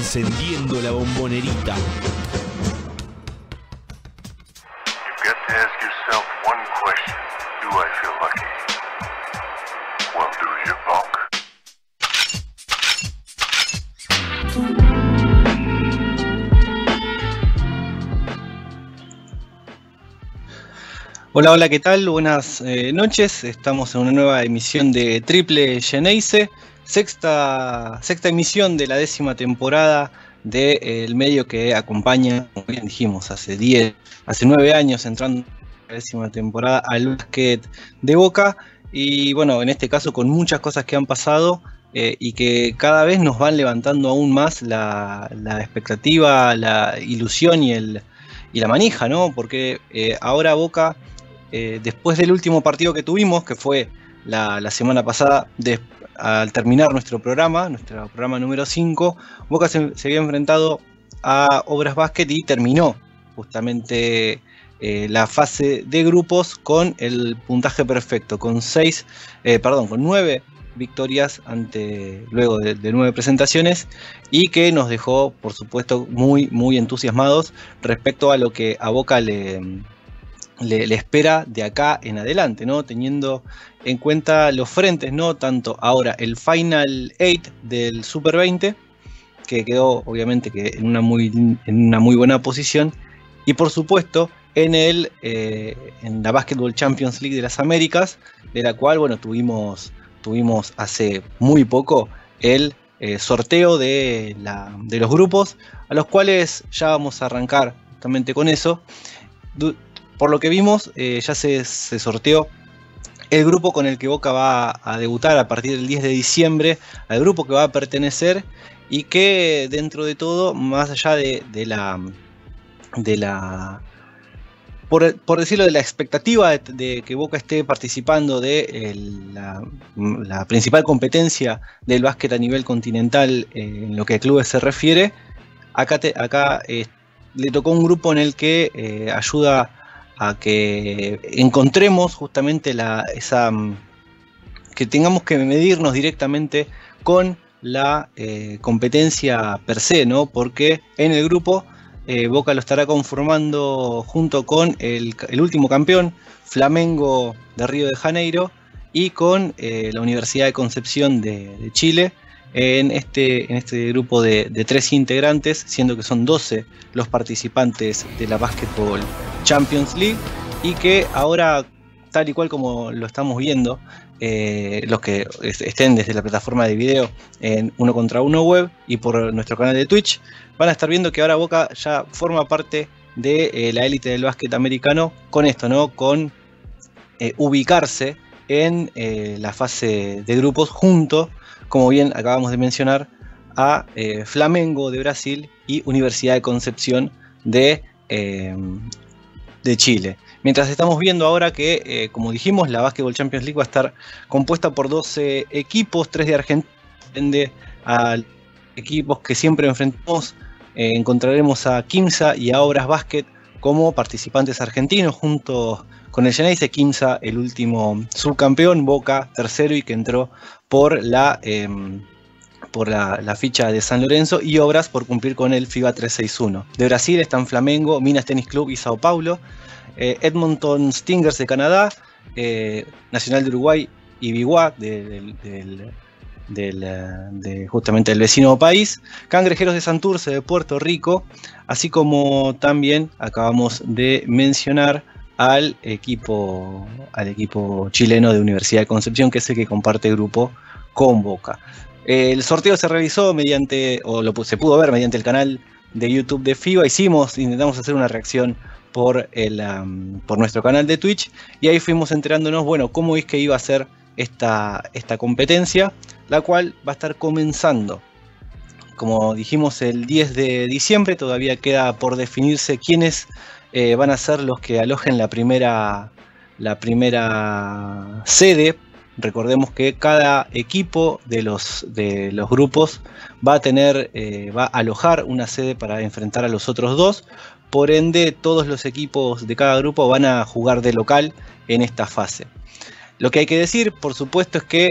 Encendiendo la bombonerita. Hola, hola, ¿qué tal? Buenas eh, noches. Estamos en una nueva emisión de Triple Geneise, sexta, sexta emisión de la décima temporada del medio que acompaña, como bien dijimos, hace 10, hace 9 años entrando en la décima temporada al básquet de Boca. Y bueno, en este caso con muchas cosas que han pasado eh, y que cada vez nos van levantando aún más la, la expectativa, la ilusión y, el, y la manija, ¿no? Porque eh, ahora Boca eh, después del último partido que tuvimos, que fue la, semana pasada, al terminar nuestro programa, nuestro programa número 5, Boca se, había enfrentado a Obras Basket y terminó justamente eh, la fase de grupos con el puntaje perfecto, con seis, eh, perdón, con nueve victorias ante luego de, de nueve presentaciones y que nos dejó por supuesto muy muy entusiasmados respecto a lo que a Boca le, le, espera de acá en adelante, ¿no? Teniendo en cuenta los frentes, ¿no? Tanto ahora el Final 8 del Super 20, que quedó obviamente que en una muy, en una muy buena posición, y por supuesto en, el, eh, en la Basketball Champions League de las Américas, de la cual, bueno, tuvimos, tuvimos hace muy poco el eh, sorteo de, la- de los grupos, a los cuales ya vamos a arrancar justamente con eso. Por lo que vimos, eh, ya se, sorteó el grupo con el que Boca va a debutar a partir del 10 de diciembre, al grupo que va a pertenecer y que dentro de todo, más allá de, la... De la por, decirlo de la expectativa de, que Boca esté participando de la, principal competencia del básquet a nivel continental eh, en lo que a clubes se refiere, acá, eh, le tocó un grupo en el que ayuda a que encontremos justamente la, esa mm, que tengamos que medirnos directamente con la eh, competencia per se, ¿no? Porque en el grupo eh, Boca lo estará conformando junto con el, último campeón, Flamengo de Río de Janeiro, y con eh, la Universidad de Concepción de Chile, en este, en este grupo de, tres integrantes, siendo que son 12 los participantes de la Basketball Champions League y que ahora, tal y cual como lo estamos viendo, eh, los que es- estén desde la plataforma de video en uno contra uno web y por nuestro canal de Twitch, van a estar viendo que ahora Boca ya forma parte de eh, la élite del básquet americano con esto, ¿no? Con eh, ubicarse en la fase de grupos junto, como bien acabamos de mencionar, a eh, Flamengo de Brasil y Universidad de Concepción de, eh, de Chile. Mientras estamos viendo ahora que, eh, como dijimos, la Basketball Champions League va a estar compuesta por 12 equipos, 3 de Argentina, a equipos que siempre enfrentamos. Encontraremos a Kimsa y a Obras Basket como participantes argentinos, junto con el Geneise Kimsa, el último subcampeón, Boca, tercero y que entró por la, em, por la, ficha de San Lorenzo y Obras por cumplir con el FIBA 361. De Brasil están Flamengo, Minas Tennis Club y Sao Paulo. eh, Edmonton Stingers de Canadá, eh, Nacional de Uruguay y Biguá de, del- del- del, eh, de justamente el vecino país, Cangrejeros de Santurce de Puerto Rico, así como también acabamos de mencionar al equipo, al equipo chileno de Universidad de Concepción, que es el que comparte grupo con Boca. El sorteo se realizó mediante, o lo, se pudo ver mediante el canal de YouTube de FIBA. Hicimos, intentamos hacer una reacción por, el, por nuestro canal de Twitch y ahí fuimos enterándonos, bueno, cómo es que iba a ser esta, esta competencia, la cual va a estar comenzando. Como dijimos el 10 de diciembre, todavía queda por definirse quiénes eh, van a ser los que alojen la primera, la primera sede. Recordemos que cada equipo de los, de los grupos va a tener, eh, va a alojar una sede para enfrentar a los otros dos. Por ende, todos los equipos de cada grupo van a jugar de local en esta fase. Lo que hay que decir, por supuesto, es que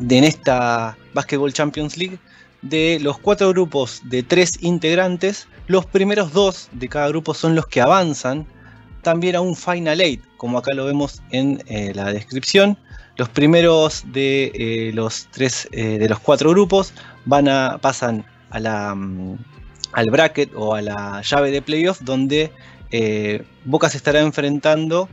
de- en esta Basketball Champions League de los cuatro grupos de tres integrantes, los primeros dos de cada grupo son los que avanzan también a un Final Eight, como acá lo vemos en eh, la descripción. Los primeros de eh, los tres eh, de los cuatro grupos van a, pasan a la, mm, al bracket o a la llave de playoff donde Boca se estará enfrentando,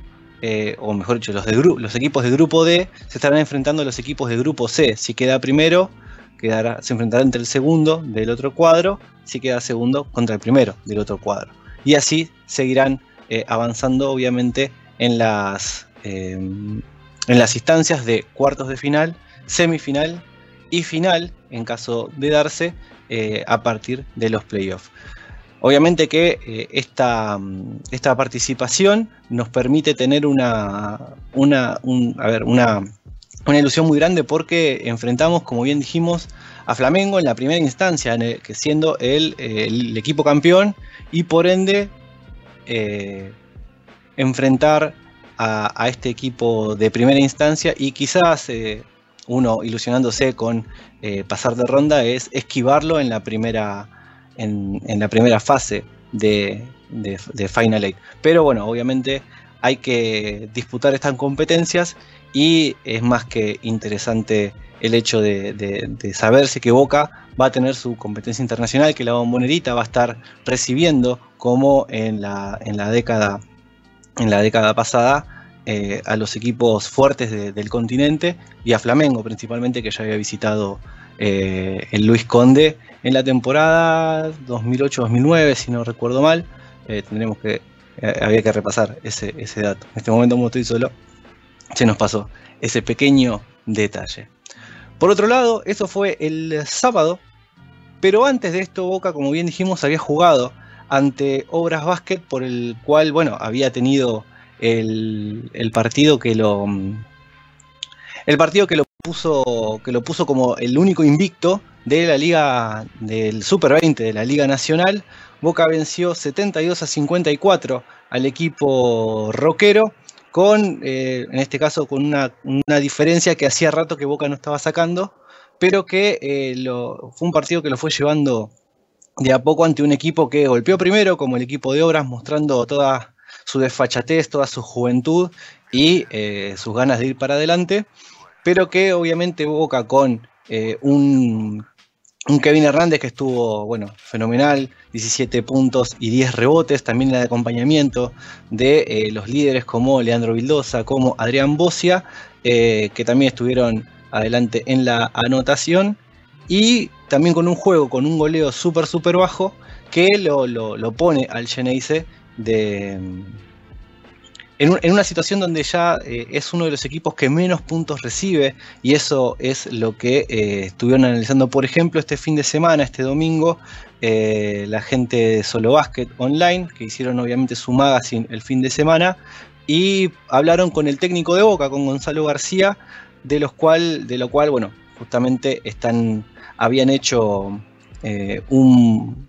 o mejor dicho, los, equipos de grupo D se estarán enfrentando a los equipos de grupo C. Si queda primero, se enfrentará entre el segundo del otro cuadro, si queda segundo contra el primero del otro cuadro. Y así seguirán eh, avanzando obviamente en las, em, en las instancias de cuartos de final, semifinal y final, en caso de darse, eh, a partir de los playoffs. Obviamente que eh, esta, esta, participación nos permite tener una, una, a ver, una, una, ilusión muy grande porque enfrentamos, como bien dijimos, a Flamengo en la primera instancia, que siendo el, equipo campeón y por ende eh, enfrentar a, este equipo de primera instancia y quizás eh, uno ilusionándose con eh, pasar de ronda es esquivarlo en la primera, en, la primera fase de, Final Eight. Pero bueno, obviamente hay que disputar estas competencias y es más que interesante el hecho de, saberse que Boca va a tener su competencia internacional, que la bombonerita va a estar recibiendo como en la, en la, década, en la década pasada eh, a los equipos fuertes del continente y a Flamengo principalmente, que ya había visitado eh, el Luis Conde en la temporada 2008-2009, si no recuerdo mal. Eh, tendremos que, había que repasar ese, ese dato. En este momento, como estoy solo, se nos pasó ese pequeño detalle. Por otro lado, eso fue el sábado, pero antes de esto Boca, como bien dijimos, había jugado ante Obras Basket, por el cual, bueno, había tenido el, partido que lo. El partido que lo puso. que lo puso como el único invicto de la Liga. del Super 20 de la Liga Nacional. Boca venció 72 a 54 al equipo rockero con, eh, en este caso, con una, diferencia que hacía rato que Boca no estaba sacando, pero que eh, fue un partido que lo fue llevando de a poco ante un equipo que golpeó primero, como el equipo de Obras, mostrando toda su desfachatez, toda su juventud y eh, sus ganas de ir para adelante, pero que obviamente Boca con un un Kevin Hernández que estuvo, bueno, fenomenal, 17 puntos y 10 rebotes, también el acompañamiento de eh, los líderes como Leandro Vildosa, como Adrián Bocia, eh, que también estuvieron adelante en la anotación, y también con un juego, con un goleo súper, súper bajo, que lo, lo pone al Geneise de en, una situación donde ya eh, es uno de los equipos que menos puntos recibe y eso es lo que eh, estuvieron analizando, por ejemplo, este fin de semana, este domingo, eh, la gente de Solo Basket Online, que hicieron obviamente su magazine el fin de semana, y hablaron con el técnico de Boca, con Gonzalo García, de, los cual, de lo cual, bueno, justamente están, habían hecho un,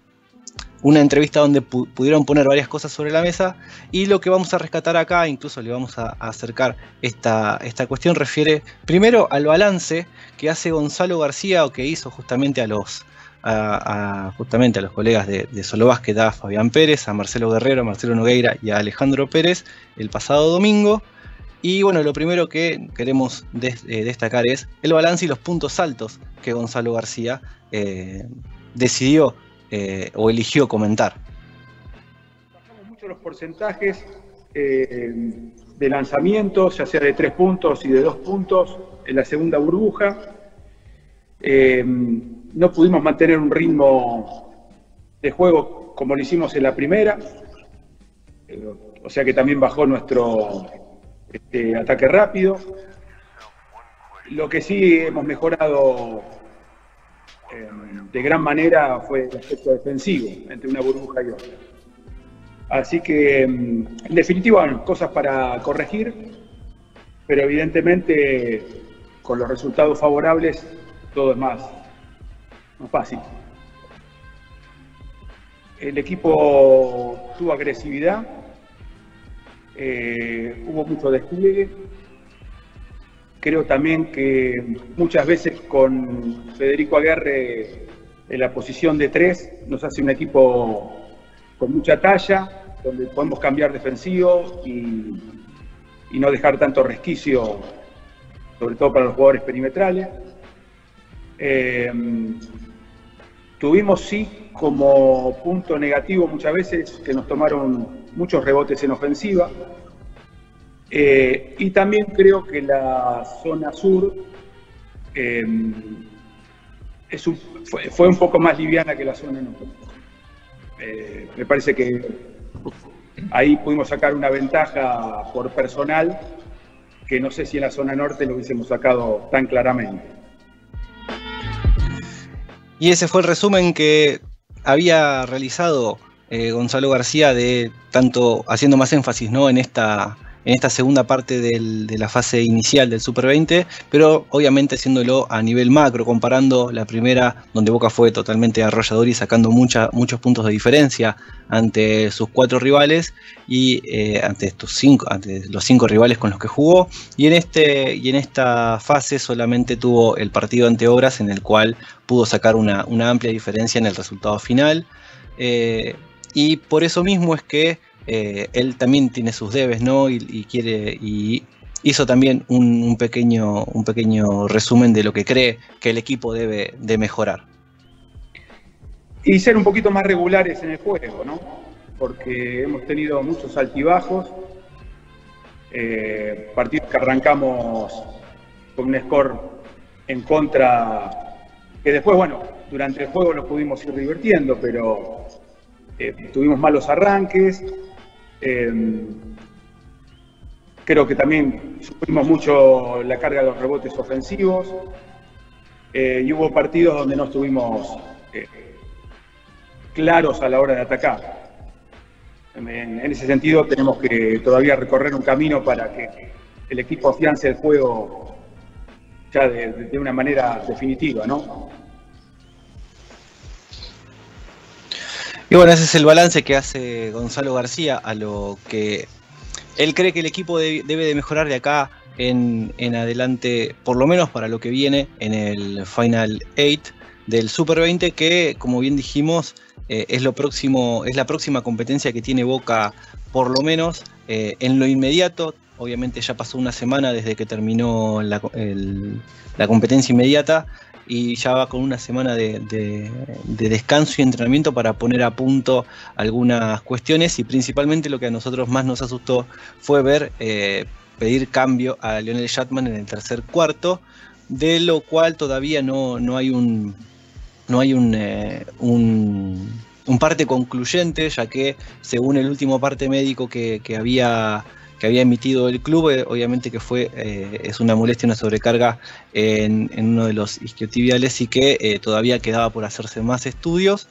una entrevista donde pudieron poner varias cosas sobre la mesa y lo que vamos a rescatar acá, incluso le vamos a, acercar esta, esta, cuestión, refiere primero al balance que hace Gonzalo García o que hizo justamente a los, a, justamente a los colegas de, de Solo Básquet, a Fabián Pérez, a Marcelo Guerrero, a Marcelo Nogueira y a Alejandro Pérez el pasado domingo. Y bueno, lo primero que queremos eh, destacar es el balance y los puntos altos que Gonzalo García eh, decidió o eligió comentar? Bajamos mucho los porcentajes eh, de lanzamientos, ya sea de tres puntos y de dos puntos en la segunda burbuja. Eh, no pudimos mantener un ritmo de juego como lo hicimos en la primera, o sea que también bajó nuestro este, ataque rápido. Lo que sí hemos mejorado de gran manera fue el aspecto defensivo entre una burbuja y otra. Así que, mm, en definitiva, cosas para corregir, pero evidentemente con los resultados favorables todo es más, más fácil. El equipo tuvo agresividad, eh, hubo mucho despliegue, Creo también que muchas veces con Federico Aguerre en la posición de tres nos hace un equipo con mucha talla, donde podemos cambiar defensivo y, y no dejar tanto resquicio, sobre todo para los jugadores perimetrales. Eh, tuvimos sí como punto negativo muchas veces que nos tomaron muchos rebotes en ofensiva. Eh, y también creo que la zona sur fue, fue un poco más liviana que la zona norte. Eh, me parece que ahí pudimos sacar una ventaja por personal que no sé si en la zona norte lo hubiésemos sacado tan claramente. Y ese fue el resumen que había realizado eh, Gonzalo García de tanto haciendo más énfasis ¿no? en, esta, en esta segunda parte de la fase inicial del Super 20, pero obviamente haciéndolo a nivel macro, comparando la primera donde Boca fue totalmente arrollador y sacando muchos puntos de diferencia ante sus cuatro rivales y eh, ante estos cinco, ante los cinco rivales con los que jugó. Y en, este, y en esta fase solamente tuvo el partido ante Obras en el cual pudo sacar una, una amplia diferencia en el resultado final. Eh, y por eso mismo es que eh, él también tiene sus debes, ¿no? Y, quiere. Y hizo también un, pequeño, un pequeño resumen de lo que cree que el equipo debe de mejorar. Y ser un poquito más regulares en el juego, ¿no? Porque hemos tenido muchos altibajos, eh, partidos que arrancamos con un score en contra, que después, bueno, durante el juego lo pudimos ir divirtiendo, pero eh, tuvimos malos arranques. Eh, creo que también sufrimos mucho la carga de los rebotes ofensivos. eh, y hubo partidos donde no estuvimos eh, claros a la hora de atacar. En, en ese sentido tenemos que todavía recorrer un camino para que el equipo afiance el juego ya de, de una manera definitiva, ¿no? Y bueno, ese es el balance que hace Gonzalo García a lo que él cree que el equipo de- debe de mejorar de acá en, adelante, por lo menos para lo que viene en el Final 8 del Super 20, que como bien dijimos, eh, es lo próximo, es la próxima competencia que tiene Boca, por lo menos eh, en lo inmediato. Obviamente ya pasó una semana desde que terminó la, la competencia inmediata y ya va con una semana de, de- de descanso y entrenamiento para poner a punto algunas cuestiones. Y principalmente lo que a nosotros más nos asustó fue ver eh, pedir cambio a Lionel Shatman en el tercer cuarto, de lo cual todavía no, no hay un no hay un, eh, un, un parte concluyente, ya que según el último parte médico que, que había que había emitido el club, eh, obviamente que fue eh, es una molestia, una sobrecarga en, uno de los isquiotibiales y que eh, todavía quedaba por hacerse más estudios,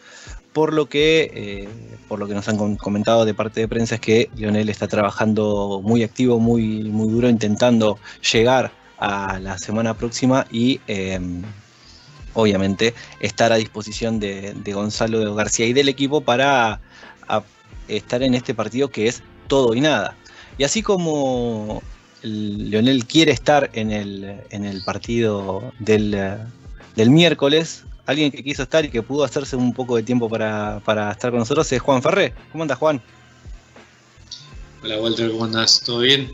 por lo que por lo que nos han com- comentado de parte de prensa es que Lionel está trabajando muy activo, muy, muy duro, intentando llegar a la semana próxima y eh, obviamente estar a disposición de, de Gonzalo García y del equipo para estar en este partido que es todo y nada. Y así como el- Lionel quiere estar en el, en el partido del, del miércoles, alguien que quiso estar y que pudo hacerse un poco de tiempo para, para estar con nosotros es Juan Ferré. ¿Cómo andas, Juan? Hola Walter, ¿cómo andás? ¿Todo bien?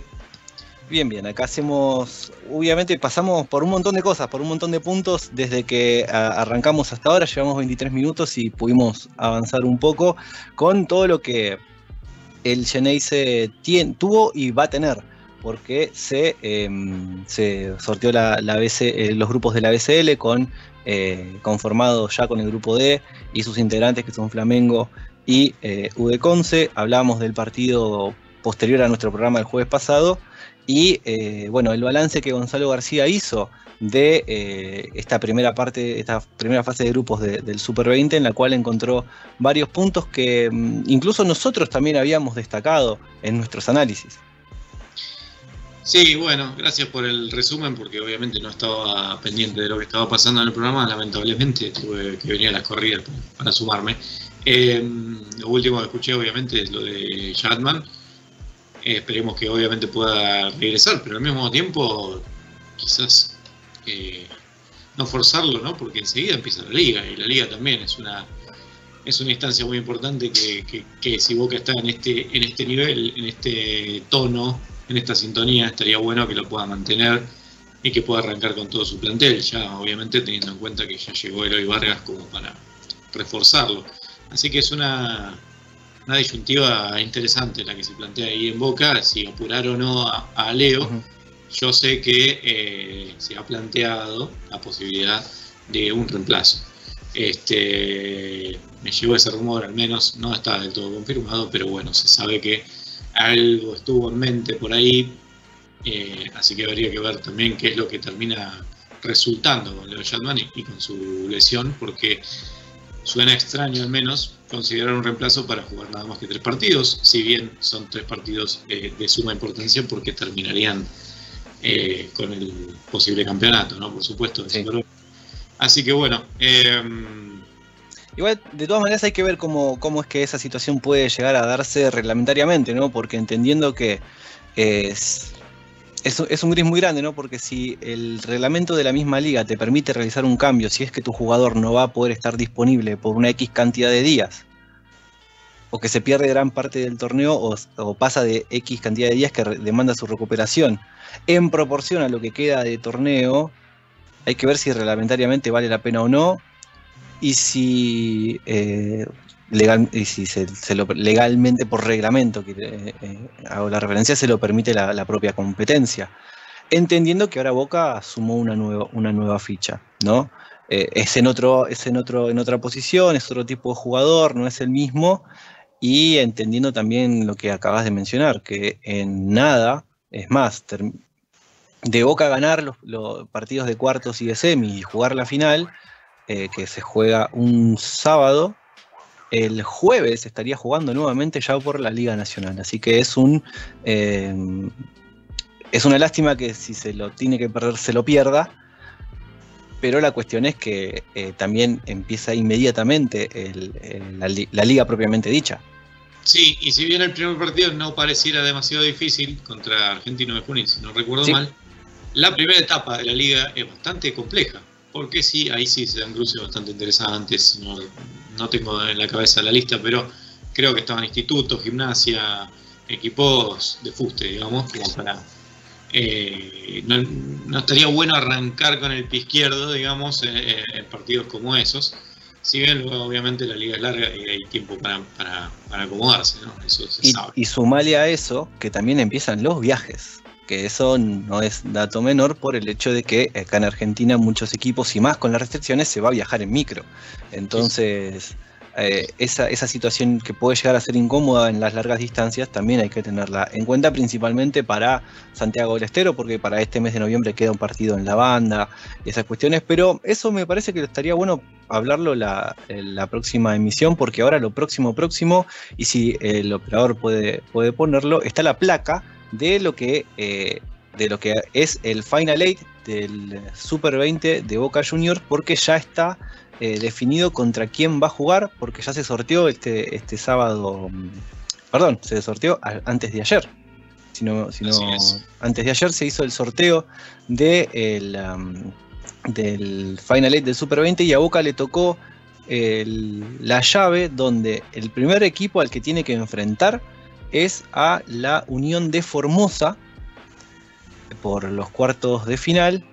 Bien, bien, acá hacemos, obviamente pasamos por un montón de cosas, por un montón de puntos desde que a- arrancamos hasta ahora, llevamos 23 minutos y pudimos avanzar un poco con todo lo que el Geneise tien- tuvo y va a tener, porque se, em, se sorteó la, BC eh, los grupos de la BCL con eh, conformados ya con el grupo D y sus integrantes que son Flamengo y eh, Udeconce. Hablamos del partido posterior a nuestro programa el jueves pasado y eh, bueno, el balance que Gonzalo García hizo de eh, esta primera parte, esta primera fase de grupos de- del Super 20, en la cual encontró varios puntos que mm, incluso nosotros también habíamos destacado en nuestros análisis. Sí, bueno, gracias por el resumen porque obviamente no estaba pendiente de lo que estaba pasando en el programa, lamentablemente tuve que venir a las corridas para sumarme. Eh, lo último que escuché obviamente es lo de Shatman. Esperemos que obviamente pueda regresar, pero al mismo tiempo quizás no forzarlo, ¿no? Porque enseguida empieza la liga y la liga también es una es una instancia muy importante que, que, si Boca está en este en este nivel, en este tono, en esta sintonía, estaría bueno que lo pueda mantener y que pueda arrancar con todo su plantel, ya obviamente teniendo en cuenta que ya llegó Eloy Vargas como para reforzarlo. Así que es una, una disyuntiva interesante la que se plantea ahí en Boca, si apurar o no a, Leo. Yo sé que eh, se ha planteado la posibilidad de un reemplazo. Este, me llegó ese rumor, al menos no está del todo confirmado, pero bueno, se sabe que algo estuvo en mente por ahí, eh, así que habría que ver también qué es lo que termina resultando con Leo Shatman y con su lesión, porque suena extraño al menos considerar un reemplazo para jugar nada más que tres partidos, si bien son tres partidos eh, de suma importancia porque terminarían eh, con el posible campeonato, ¿no? Por supuesto. Así que bueno. Em, Igual, de todas maneras hay que ver cómo, cómo es que esa situación puede llegar a darse reglamentariamente, ¿no? Porque entendiendo que es, es, un gris muy grande, ¿no? Porque si el reglamento de la misma liga te permite realizar un cambio, si es que tu jugador no va a poder estar disponible por una X cantidad de días, o que se pierde gran parte del torneo, o, pasa de X cantidad de días que demanda su recuperación, en proporción a lo que queda de torneo, hay que ver si reglamentariamente vale la pena o no, y si eh, legal, y si se, lo, legalmente por reglamento, que eh, eh, hago la referencia, se lo permite la, propia competencia. Entendiendo que ahora Boca sumó una nueva, una nueva ficha, ¿no? Eh, es en otro, es en otro, en otra posición, es otro tipo de jugador, no es el mismo. Y entendiendo también lo que acabas de mencionar, que en nada, es más, de Boca ganar los, partidos de cuartos y de semi y jugar la final, que se juega un sábado, el jueves estaría jugando nuevamente ya por la Liga Nacional. Así que es un. Eh, es una lástima que si se lo tiene que perder, se lo pierda. Pero la cuestión es que eh, también empieza inmediatamente la, liga propiamente dicha. Sí, y si bien el primer partido no pareciera demasiado difícil contra Argentino de Junín, si no recuerdo mal, la primera etapa de la liga es bastante compleja porque sí, ahí sí se dan cruces bastante interesantes. No, no tengo en la cabeza la lista, pero creo que estaban institutos, gimnasia, equipos de fuste, digamos, como para. Eh, no, estaría bueno arrancar con el pie izquierdo, digamos, en, partidos como esos. Si bien luego, obviamente, la liga es larga y hay tiempo para, acomodarse, ¿no? Eso se y, sabe. Y sumale a eso que también empiezan los viajes que eso no es dato menor por el hecho de que acá en Argentina muchos equipos y más con las restricciones se va a viajar en micro. Entonces, eh, esa, esa, situación que puede llegar a ser incómoda en las largas distancias también hay que tenerla en cuenta principalmente para Santiago del Estero, porque para este mes de noviembre queda un partido en la banda y esas cuestiones, pero eso me parece que estaría bueno hablarlo la, la próxima emisión, porque ahora lo próximo próximo, y si el operador puede, puede ponerlo, está la placa de lo que, eh, de lo que es el Final Eight del Super 20 de Boca Juniors, porque ya está eh, definido contra quién va a jugar, porque ya se sorteó este, este sábado, mm, perdón, se sorteó antes de ayer. Si antes de ayer se hizo el sorteo de el, del Final Eight del Super 20 y a Boca le tocó la llave donde el primer equipo al que tiene que enfrentar es a la Unión de Formosa por los cuartos de final.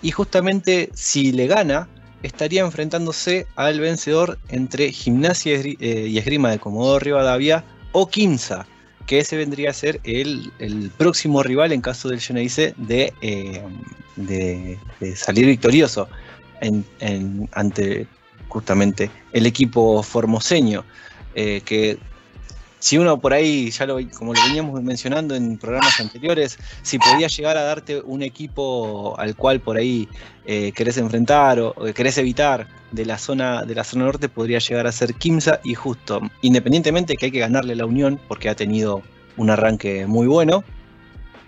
Y justamente si le gana, estaría enfrentándose al vencedor entre Gimnasia eh, y Esgrima de Comodoro Rivadavia o Quinza, que ese vendría a ser el, próximo rival en caso del Geneise de, eh, de, salir victorioso ante justamente el equipo formoseño, eh, que si uno por ahí, ya lo, como lo veníamos mencionando en programas anteriores, si podía llegar a darte un equipo al cual por ahí eh, querés enfrentar o, querés evitar de la zona de la zona norte, podría llegar a ser Kimsa y justo, independientemente que hay que ganarle la Unión porque ha tenido un arranque muy bueno.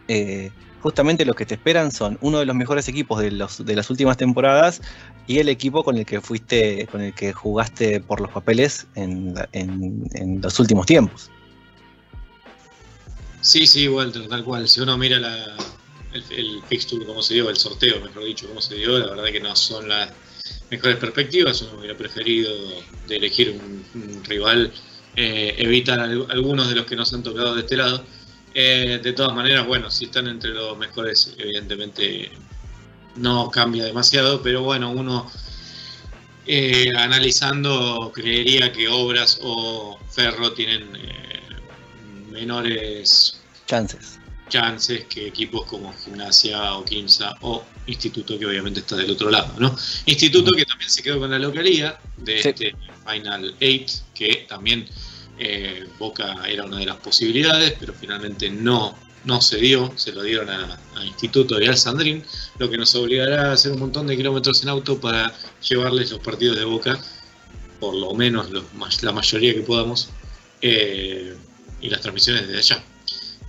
Eh, justamente los que te esperan son uno de los mejores equipos de, los, de las últimas temporadas y el equipo con el que fuiste, con el que jugaste por los papeles en, los últimos tiempos. Sí, sí, Walter, tal cual. Si uno mira la, el, fixture como se dio, el sorteo, mejor dicho, como se dio, la verdad que no son las mejores perspectivas. Uno hubiera preferido de elegir un, rival, eh, evitar al- algunos de los que nos han tocado de este lado. Eh, de todas maneras, bueno, si están entre los mejores, evidentemente no cambia demasiado, pero bueno, uno eh, analizando creería que Obras o Ferro tienen eh, menores Chances. chances que equipos como Gimnasia o Quimsa o Instituto que obviamente está del otro lado, ¿no? Instituto que también se quedó con la localía de Sí. este Final 8, que también eh, Boca era una de las posibilidades, pero finalmente no, no se dio, se lo dieron a, a Instituto y al Sandrín, lo que nos obligará a hacer un montón de kilómetros en auto para llevarles los partidos de Boca, por lo menos los la mayoría que podamos, eh, y las transmisiones desde allá.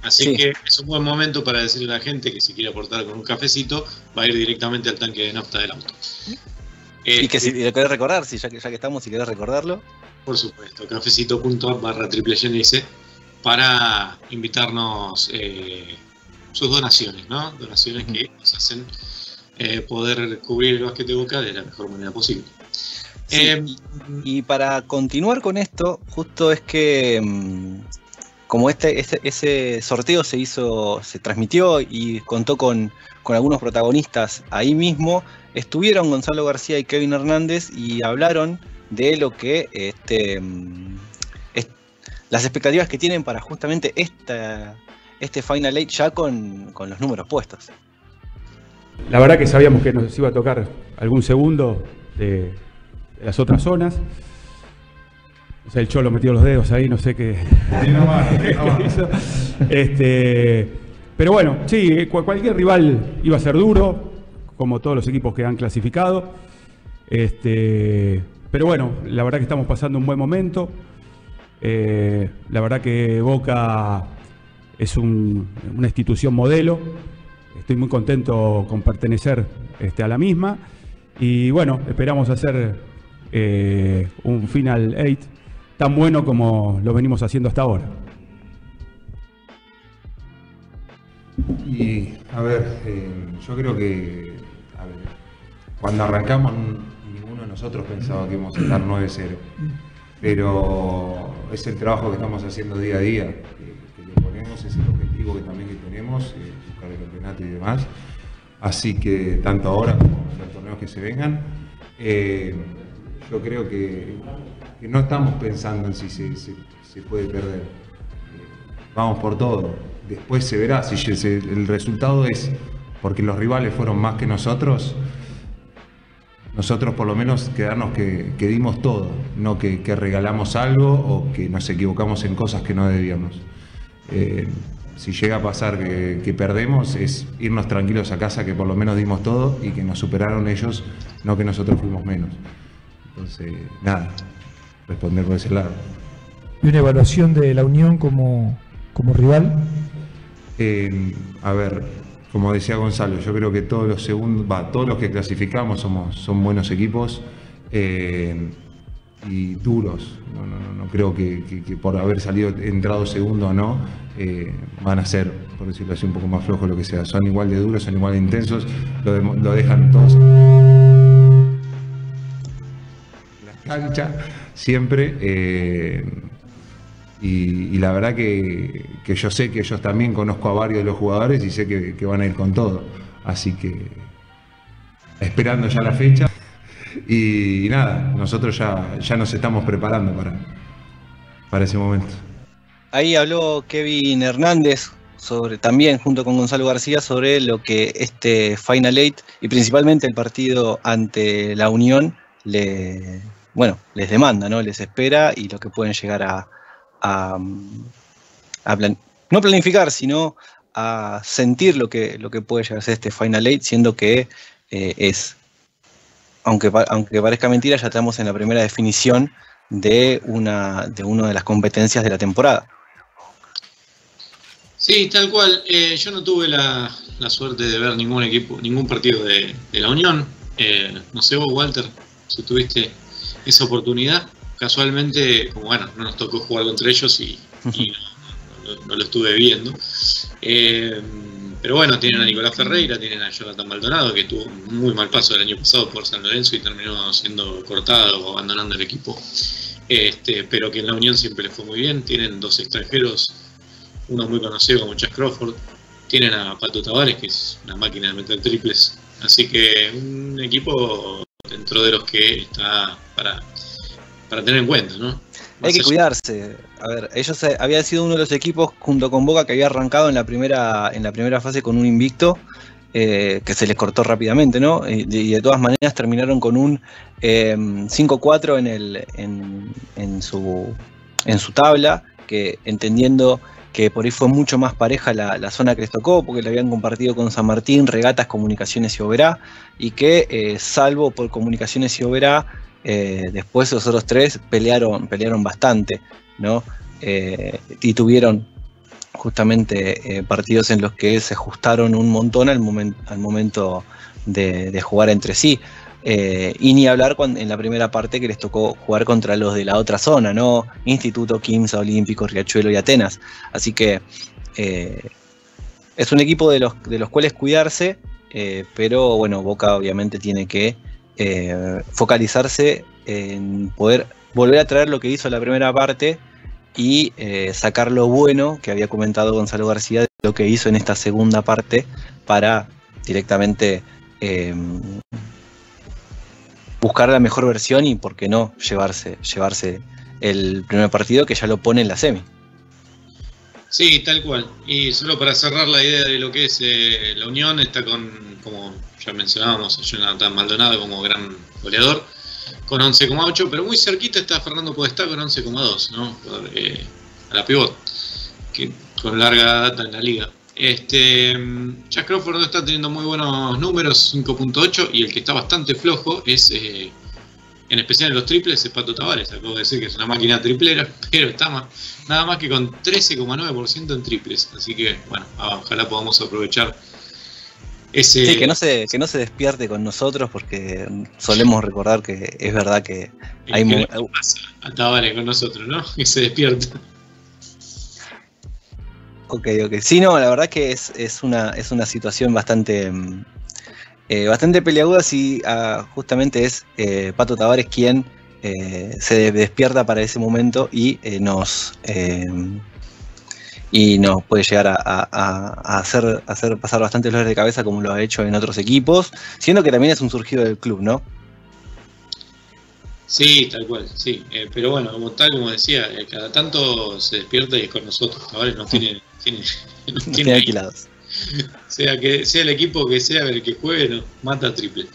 Así Sí. que es un buen momento para decirle a la gente que si quiere aportar con un cafecito, va a ir directamente al tanque de nafta del auto. Y que si lo querés recordar, si ya que, ya que estamos, si querés recordarlo, por supuesto, cafecito.app barra triple GNS para invitarnos eh, sus donaciones, ¿no? Donaciones que nos hacen eh, poder cubrir el básquet de boca de la mejor manera posible. Sí, Eh, Y para continuar con esto, justo es que mm, como este, ese, ese sorteo se hizo, se transmitió y contó con, con algunos protagonistas ahí mismo, estuvieron Gonzalo García y Kevin Hernández y hablaron de lo que este, mm, es- las expectativas que tienen para justamente esta, este Final Eight ya con, con los números puestos. La verdad que sabíamos que nos iba a tocar algún segundo de, de las otras zonas. O sea, el Cholo metió los dedos ahí, no sé qué. qué hizo. Este, pero bueno, sí, cu- cualquier rival iba a ser duro, como todos los equipos que han clasificado. Este, pero bueno, la verdad que estamos pasando un buen momento. Eh, la verdad que Boca es un- una institución modelo. Estoy muy contento con pertenecer este, a la misma. Y bueno, esperamos hacer eh, un Final 8 tan bueno como lo venimos haciendo hasta ahora. Y a ver, eh, yo creo que cuando arrancamos nosotros pensaba que íbamos a estar 9-0. Pero es el trabajo que estamos haciendo día a día, que, que ponemos, es el objetivo que también tenemos, eh, buscar el campeonato y demás. Así que tanto ahora como en los torneos que se vengan, eh, yo creo que, no estamos pensando en si se, puede perder vamos por todo. Después se verá si el resultado es porque los rivales fueron más que nosotros. Nosotros por lo menos quedarnos que, que dimos todo, no que, que regalamos algo o que nos equivocamos en cosas que no debíamos. Eh, si llega a pasar que, que perdemos es irnos tranquilos a casa que por lo menos dimos todo y que nos superaron ellos, no que nosotros fuimos menos. Entonces, nada, responder por ese lado. y una evaluación de la Unión como, como rival. Eh, a ver, como decía Gonzalo, yo creo que todos los segundos, todos los que clasificamos son buenos equipos eh, y duros. No, creo que, por haber salido entrado segundo o no, eh, van a ser, por decirlo así, un poco más flojos lo que sea. Son igual de duros, son igual de intensos, lo, dejan todos la cancha siempre. eh, y, y la verdad que, yo sé que ellos también conozco a varios de los jugadores y sé que, van a ir con todo. Así que esperando ya la fecha. Y, nada, nosotros ya, ya nos estamos preparando para, para ese momento. Ahí habló Kevin Hernández sobre también junto con Gonzalo García sobre lo que este Final Eight y principalmente el partido ante la Unión le bueno les demanda, ¿no? Les espera y lo que pueden llegar a, a, plan- no planificar, sino a sentir lo que, lo que puede llegar a ser este Final Eight, siendo que eh, es, aunque, aunque parezca mentira, ya estamos en la primera definición de una, de una de las competencias de la temporada. Sí, tal cual. Eh, yo no tuve la, suerte de ver ningún equipo, ningún partido de, de la Unión. Eh, no sé vos, Walter, si tuviste esa oportunidad. Casualmente, como bueno, no nos tocó jugar contra ellos y, y no, no- no lo estuve viendo. Eh, pero bueno, tienen a Nicolás Ferreira, tienen a Jonathan Maldonado, que tuvo un muy mal paso el año pasado por San Lorenzo y terminó siendo cortado o abandonando el equipo. Este, pero que en la Unión siempre les fue muy bien. Tienen dos extranjeros, uno muy conocido como Chas Crawford. Tienen a Pato Tavares, que es una máquina de meter triples. Así que un equipo dentro de los que está para, para tener en cuenta, ¿no? Hay que cuidarse. A ver, ellos eh, habían sido uno de los equipos junto con Boca que había arrancado en la primera, en la primera fase con un invicto. eh, que se les cortó rápidamente, ¿no? Y de, y de todas maneras terminaron con un eh, 5-4 en, el, en, en, su, en su tabla, que entendiendo que por ahí fue mucho más pareja la, la, zona que les tocó, porque la habían compartido con San Martín, Regatas, Comunicaciones y Oberá, y que eh, salvo por Comunicaciones y Oberá, eh, después los otros tres pelearon, pelearon bastante, ¿no? Eh, y tuvieron justamente eh, partidos en los que se ajustaron un montón al, momen al momento de, jugar entre sí. Y ni hablar cuando, en la primera parte que les tocó jugar contra los de la otra zona, ¿no? Instituto, Quimsa, Olímpico, Riachuelo y Atenas. Así que es un equipo de los, de los cuales cuidarse, pero bueno, Boca obviamente tiene que eh, focalizarse en poder volver a traer lo que hizo la primera parte y eh, sacar lo bueno que había comentado Gonzalo García de lo que hizo en esta segunda parte para directamente eh, buscar la mejor versión y por qué no llevarse, llevarse el primer partido que ya lo pone en la semi. Sí, tal cual. Y solo para cerrar la idea de lo que es eh, la Unión, está con, como ya mencionábamos, a Jonathan Maldonado como gran goleador, con 11,8, pero muy cerquita está Fernando Podestá con 11,2, ¿no? Eh, a la pivot, que con larga data en la liga. Este, Jack Crawford no está teniendo muy buenos números, 5.8, y el que está bastante flojo es, eh, en especial en los triples, es Pato Tavares. Acabo de decir que es una máquina triplera, pero está nada más que con 13,9% en triples. Así que, bueno, ojalá podamos aprovechar ese... Sí, que no, se, que no se despierte con nosotros porque solemos recordar que es verdad que hay... a Tavares con nosotros, ¿no? Que se despierta. Ok, ok. Sí, no, la verdad que es, es, una, es una situación bastante, eh, bastante peleaguda si uh, justamente es eh, Pato Tavares quien eh, se despierta para ese momento y nos y nos puede llegar a, a, a, hacer, pasar bastantes dolores de cabeza como lo ha hecho en otros equipos, siendo que también es un surgido del club, ¿no? Sí, tal cual, sí. Eh, pero bueno, como tal, como decía, eh, cada tanto se despierta y es con nosotros. Tavares no tiene, tiene, alquilados. Sea que sea el equipo que sea el que juegue, no, mata triple.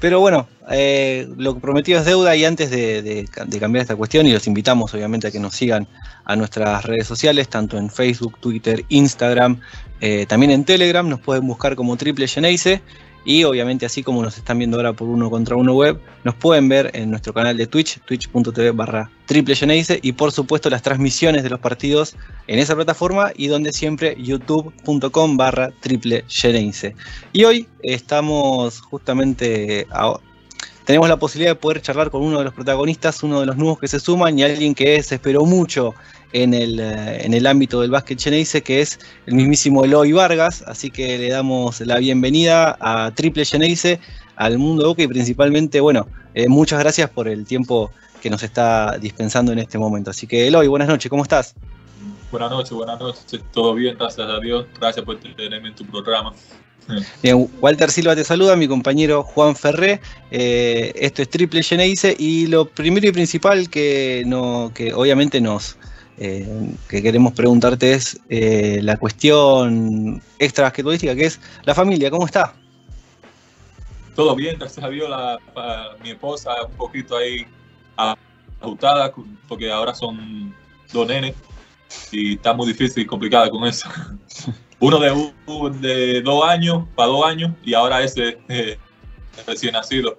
Pero bueno, eh, lo prometido es deuda y antes de, de, de, cambiar esta cuestión, y los invitamos obviamente a que nos sigan a nuestras redes sociales, tanto en Facebook, Twitter, Instagram, eh, también en Telegram, nos pueden buscar como Triple Geneise y obviamente así como nos están viendo ahora por uno contra uno web, nos pueden ver en nuestro canal de Twitch, twitch.tv barra triple Geneise y por supuesto las transmisiones de los partidos en esa plataforma y donde siempre youtube.com barra triple Geneise. Y hoy estamos justamente tenemos la posibilidad de poder charlar con uno de los protagonistas, uno de los nuevos que se suman y alguien que se esperó mucho en el, en el ámbito del básquet Geneise, que es el mismísimo Eloy Vargas. Así que le damos la bienvenida a Triple Geneise, al mundo de Boca y principalmente, bueno, eh, muchas gracias por el tiempo que nos está dispensando en este momento. Así que Eloy, buenas noches, ¿cómo estás? Buenas noches, buenas noches, todo bien, gracias a Dios, gracias por tenerme en tu programa. Bien, Walter Silva te saluda, mi compañero Juan Ferré. Eh, esto es Triple Geneise y lo primero y principal que, no, que obviamente nos eh, que queremos preguntarte es eh, la cuestión extra basquetbolística que es la familia, ¿cómo está? Todo bien, gracias a Dios. La, mi esposa un poquito ahí ajustada porque ahora son dos nenes y está muy difícil y complicada con eso. Uno de, de dos años para dos años y ahora ese eh, recién nacido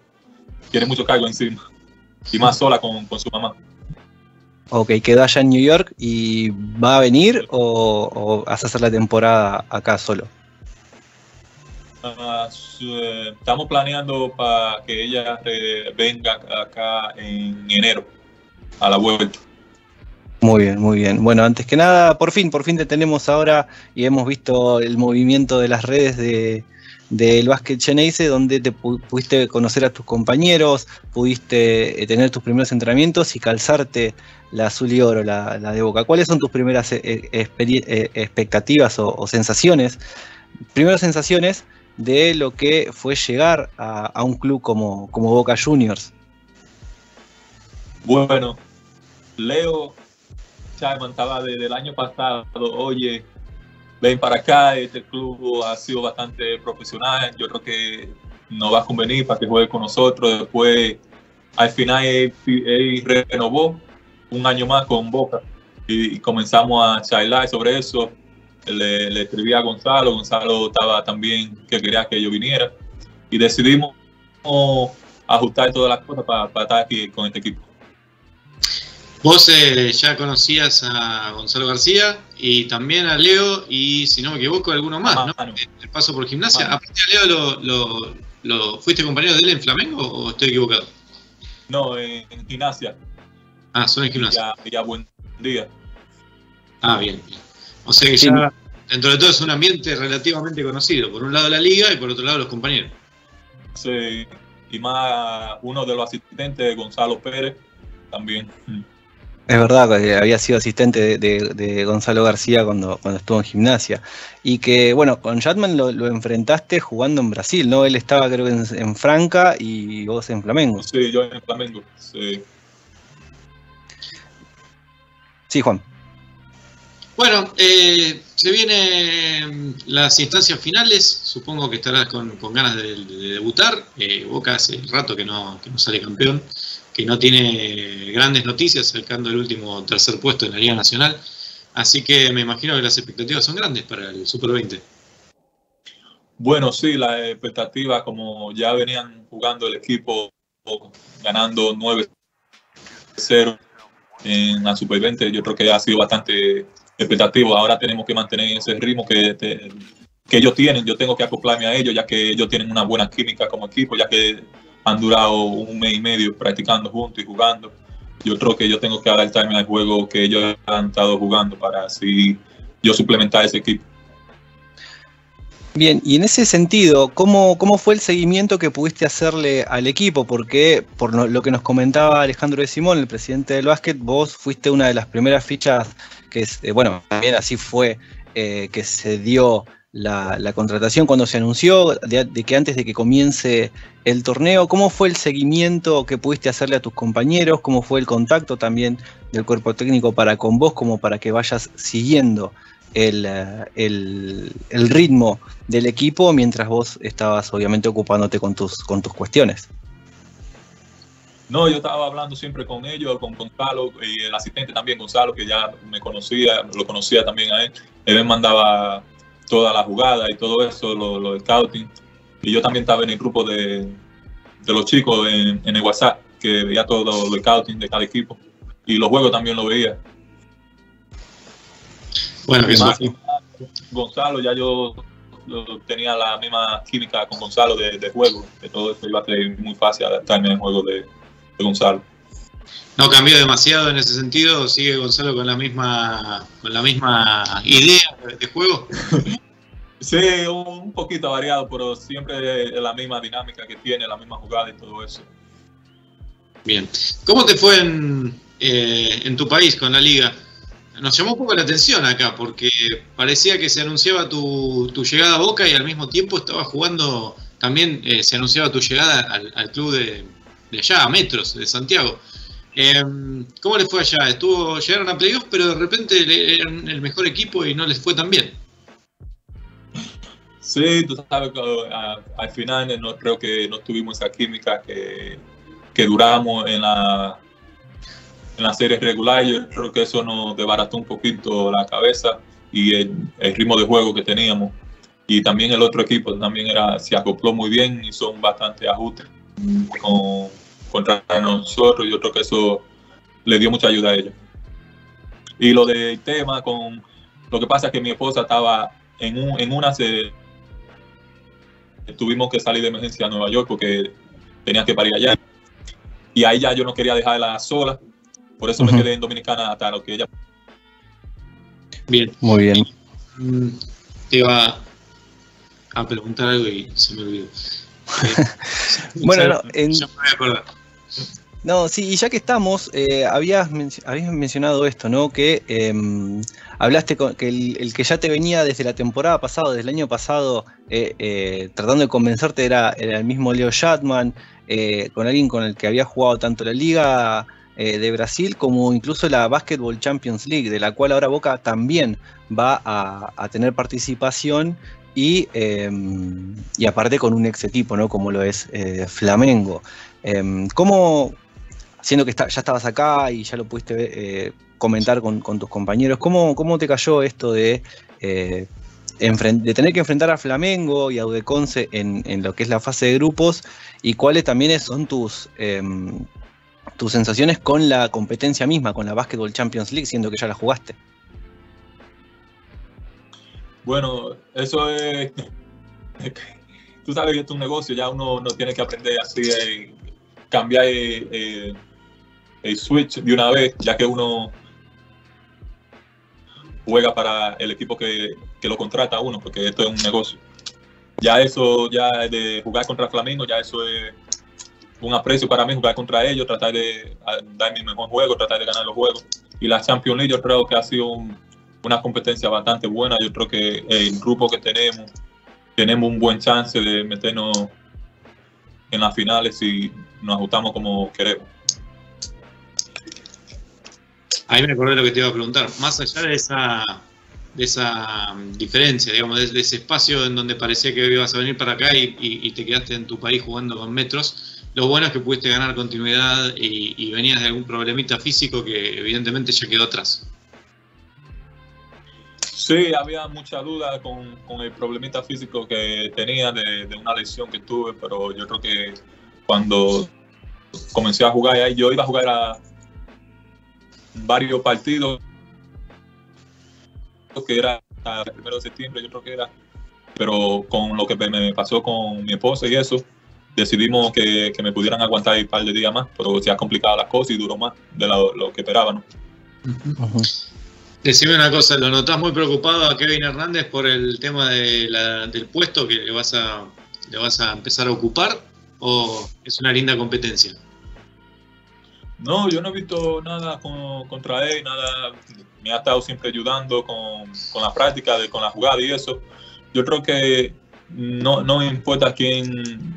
tiene mucho cargo encima y más sola con, su mamá. Ok, quedó allá en New York y va a venir o, o vas a hacer la temporada acá solo? Uh, su, eh, estamos planeando para que ella eh, venga acá en enero a la vuelta. Muy bien, muy bien. Bueno, antes que nada, por fin, por fin te tenemos ahora y hemos visto el movimiento de las redes de del básquet Geneise, donde te pu- pudiste conocer a tus compañeros, pudiste eh, tener tus primeros entrenamientos y calzarte la azul y oro, la, de Boca. ¿Cuáles son tus primeras eh, eh, expectativas o, sensaciones? Primeras sensaciones de lo que fue llegar a, a un club como, como Boca Juniors. Bueno, Leo Chapman estaba desde el año pasado, oye, ven para acá, este club ha sido bastante profesional, yo creo que nos va a convenir para que juegue con nosotros, después al final él, renovó un año más con Boca y, comenzamos a charlar sobre eso, le, escribí a Gonzalo, Gonzalo estaba también que quería que yo viniera y decidimos ajustar todas las cosas para estar aquí con este equipo. Vos eh, ya conocías a Gonzalo García y también a Leo y, si no me equivoco, alguno más, ¿no? Mano. El paso por gimnasia. Mano. Aparte a Leo, lo, lo- lo- ¿fuiste compañero de él en Flamengo o estoy equivocado? No, en, en gimnasia. Ah, son en gimnasia. Ya, ya buen día. Ah, bien, bien. O sea que Sí. ya, dentro de todo, es un ambiente relativamente conocido. Por un lado la liga y por otro lado los compañeros. Sí, y más uno de los asistentes, Gonzalo Pérez, también. Mm. Es verdad que había sido asistente de, de- de Gonzalo García cuando, cuando estuvo en gimnasia. Y que, bueno, con Jatman lo, lo enfrentaste jugando en Brasil, ¿no? Él estaba creo que en, en Franca y vos en Flamengo. Sí, yo en Flamengo. Sí. Sí, Juan. Bueno, eh, se vienen las instancias finales. Supongo que estarás con, con ganas de, de debutar. Eh, Boca hace rato que no, que no sale campeón, que no tiene grandes noticias, sacando el último tercer puesto en la Liga Nacional. Así que me imagino que las expectativas son grandes para el Super 20. Bueno, sí, la expectativa, como ya venían jugando el equipo, ganando 9-0 en la Super 20, yo creo que ha sido bastante expectativo. Ahora tenemos que mantener ese ritmo que, te- que ellos tienen. Yo tengo que acoplarme a ellos, ya que ellos tienen una buena química como equipo, ya que han durado un mes y medio practicando juntos y jugando. Yo creo que yo tengo que adaptarme al juego que ellos han estado jugando para así yo suplementar ese equipo. Bien, y en ese sentido, ¿cómo, ¿cómo fue el seguimiento que pudiste hacerle al equipo? Porque por lo que nos comentaba Alejandro de Simón, el presidente del básquet, vos fuiste una de las primeras fichas que, eh, bueno, también así fue eh, que se dio la, contratación cuando se anunció, de, de que antes de que comience el torneo, ¿cómo fue el seguimiento que pudiste hacerle a tus compañeros? ¿Cómo fue el contacto también del cuerpo técnico para con vos, como para que vayas siguiendo el, eh, el- el ritmo del equipo mientras vos estabas obviamente ocupándote con tus, con tus cuestiones. No, yo estaba hablando siempre con ellos, con Gonzalo y el asistente también, Gonzalo, que ya me conocía, lo conocía también a él. Él me mandaba toda la jugada y todo eso, lo, lo de scouting. Y yo también estaba en el grupo de, de los chicos en, en el WhatsApp, que veía todo lo, lo scouting de cada equipo. Y los juegos también lo veía. Bueno, eso Más, Gonzalo, ya yo tenía la misma química con Gonzalo de, de juego, que todo esto iba a ser muy fácil adaptarme al juego de, de Gonzalo. No cambió demasiado en ese sentido. Sigue Gonzalo con la misma, con la misma idea de, juego. Sí, un poquito variado, pero siempre la misma dinámica que tiene, la misma jugada y todo eso. Bien. ¿Cómo te fue en, eh, en tu país con la liga? Nos llamó un poco la atención acá, porque parecía que se anunciaba tu, tu llegada a Boca y al mismo tiempo estaba jugando, también eh, se anunciaba tu llegada al, al club de, de allá, a Metros, de Santiago. Eh, ¿Cómo les fue allá? Estuvo, llegaron a playoffs, pero de repente eran el mejor equipo y no les fue tan bien. Sí, tú sabes que ah, al final no creo que no tuvimos esa química que, duramos en la, en la regular. Yo creo que eso nos desbarató un poquito la cabeza y el, ritmo de juego que teníamos. Y también el otro equipo también era, se acopló muy bien, hizo un bastante ajuste contra nosotros. Yo creo que eso le dio mucha ayuda a ellos. Y lo del tema con lo que pasa es que mi esposa estaba en, un, en una se tuvimos que salir de emergencia a Nueva York porque tenía que parir allá. Y ahí ya yo no quería dejarla sola. Por eso me quedé en Dominicana hasta lo que ella. Bien. Muy bien. Mm, Te iba a preguntar algo y se me olvidó. Eh, Bueno, no, en- ya me voy a acordar. No, sí, y ya que estamos, eh, habías, habías mencionado esto, ¿no? Que em, hablaste con que el, que ya te venía desde la temporada pasada, desde el año pasado, eh, eh, tratando de convencerte era, el mismo Leo Shatman, con alguien con el que había jugado tanto la Liga de Brasil como incluso la Basketball Champions League, de la cual ahora Boca también va a, tener participación y, em, y aparte con un ex equipo, ¿no? Como lo es Flamengo. Em, ¿Cómo, siendo que ya estabas acá y ya lo pudiste eh, comentar con, tus compañeros, ¿cómo, te cayó esto de, eh, de tener que enfrentar a Flamengo y a Udeconce en, lo que es la fase de grupos y cuáles también son tus, em, tus sensaciones con la competencia misma, con la Basketball Champions League, siendo que ya la jugaste? Bueno, eso es. Tú sabes que es un negocio, ya uno no tiene que aprender así eh, cambiar eh, eh, el switch de una vez, ya que uno juega para el equipo que, que lo contrata uno, porque esto es un negocio. Ya eso, ya de jugar contra Flamengo, ya eso es un aprecio para mí, jugar contra ellos, tratar de dar mi mejor juego, tratar de ganar los juegos. Y la Champions League yo creo que ha sido un, una competencia bastante buena. Yo creo que el grupo que tenemos, tenemos un buen chance de meternos en las finales si nos ajustamos como queremos. Ahí me acordé lo que te iba a preguntar. Más allá de esa, de esa mm, diferencia, digamos, de, de ese espacio en donde parecía que ibas a venir para acá y, te quedaste en tu país jugando con metros, lo bueno es que pudiste ganar continuidad y venías de algún problemita físico que evidentemente ya quedó atrás. Sí, había mucha duda con, con el problemita físico que tenía de, de una lesión que tuve, pero yo creo que cuando comencé a jugar ahí, yo iba a jugar a varios partidos, que era el primero de septiembre, yo creo que era, pero con lo que me pasó con mi esposa y eso, decidimos que, que me pudieran aguantar un par de días más, pero se ha complicado las cosas y duró más de lo, que esperaba, ¿no? Decime una cosa, ¿lo notás muy preocupado a Kevin Hernández por el tema del puesto que le vas, a, le vas a empezar a ocupar? ¿O es una linda competencia? No, yo no he visto nada con- contra él, nada. Me ha estado siempre ayudando con, con la práctica, de, con la jugada y eso. Yo creo que no, no importa quién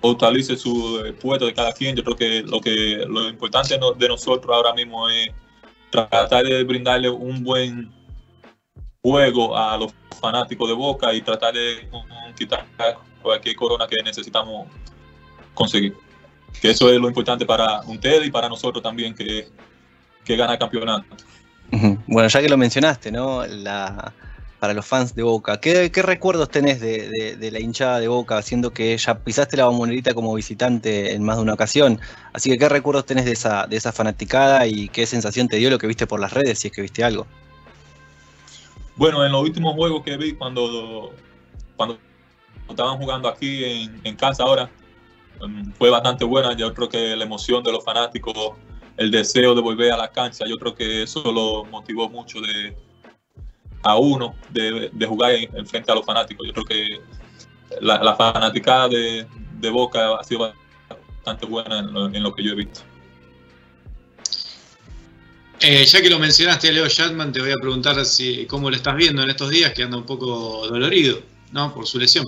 utilice su eh, puesto de cada quien. Yo creo que lo que lo importante de nosotros ahora mismo es tratar de brindarle un buen juego a los fanáticos de Boca y tratar de quitar cualquier corona que necesitamos conseguir que eso es lo importante para ustedes y para nosotros también, que, que gana el campeonato. Bueno, ya que lo mencionaste, ¿no? La, para los fans de Boca, ¿qué, recuerdos tenés de, la hinchada de Boca, siendo que ya pisaste la bombonerita como visitante en más de una ocasión? Así que, ¿qué recuerdos tenés de esa, de esa fanaticada y qué sensación te dio lo que viste por las redes, si es que viste algo? Bueno, en los últimos juegos que vi cuando, cuando estaban jugando aquí en, en casa ahora, em, fue bastante buena. Yo creo que la emoción de los fanáticos, el deseo de volver a la cancha, yo creo que eso lo motivó mucho de, a uno de, jugar en, en frente a los fanáticos. Yo creo que la, la fanaticada de, Boca ha sido bastante buena en lo, que yo he visto. Eh, ya que lo mencionaste Leo Shatman, te voy a preguntar si, cómo lo estás viendo en estos días, que anda un poco dolorido, ¿no? Por su lesión.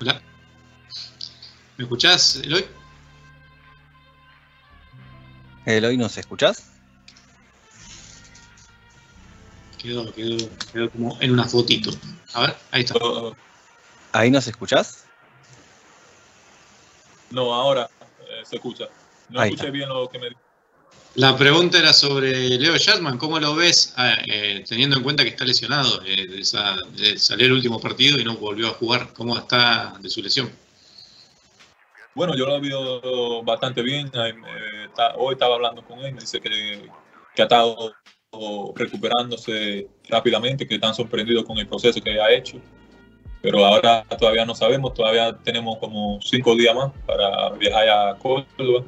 Hola. ¿Me escuchás, Eloy? Eloy, ¿nos escuchás? Quedó, quedó, quedó como en una fotito. A ver, ahí está. ¿Ahí nos escuchás? No, ahora eh, se escucha. No Ahí escuché está. bien lo que me La pregunta era sobre Leo Shatman, ¿cómo lo ves ah, eh, teniendo en cuenta que está lesionado? eh, de esa- de salió el último partido y no volvió a jugar. ¿Cómo está de su lesión? Bueno, yo lo he visto bastante bien. hoy estaba hablando con él, me dice que, que ha estado recuperándose rápidamente, que están sorprendidos con el proceso que ha hecho. pero ahora todavía no sabemos, todavía tenemos como cinco días más para viajar a Córdoba.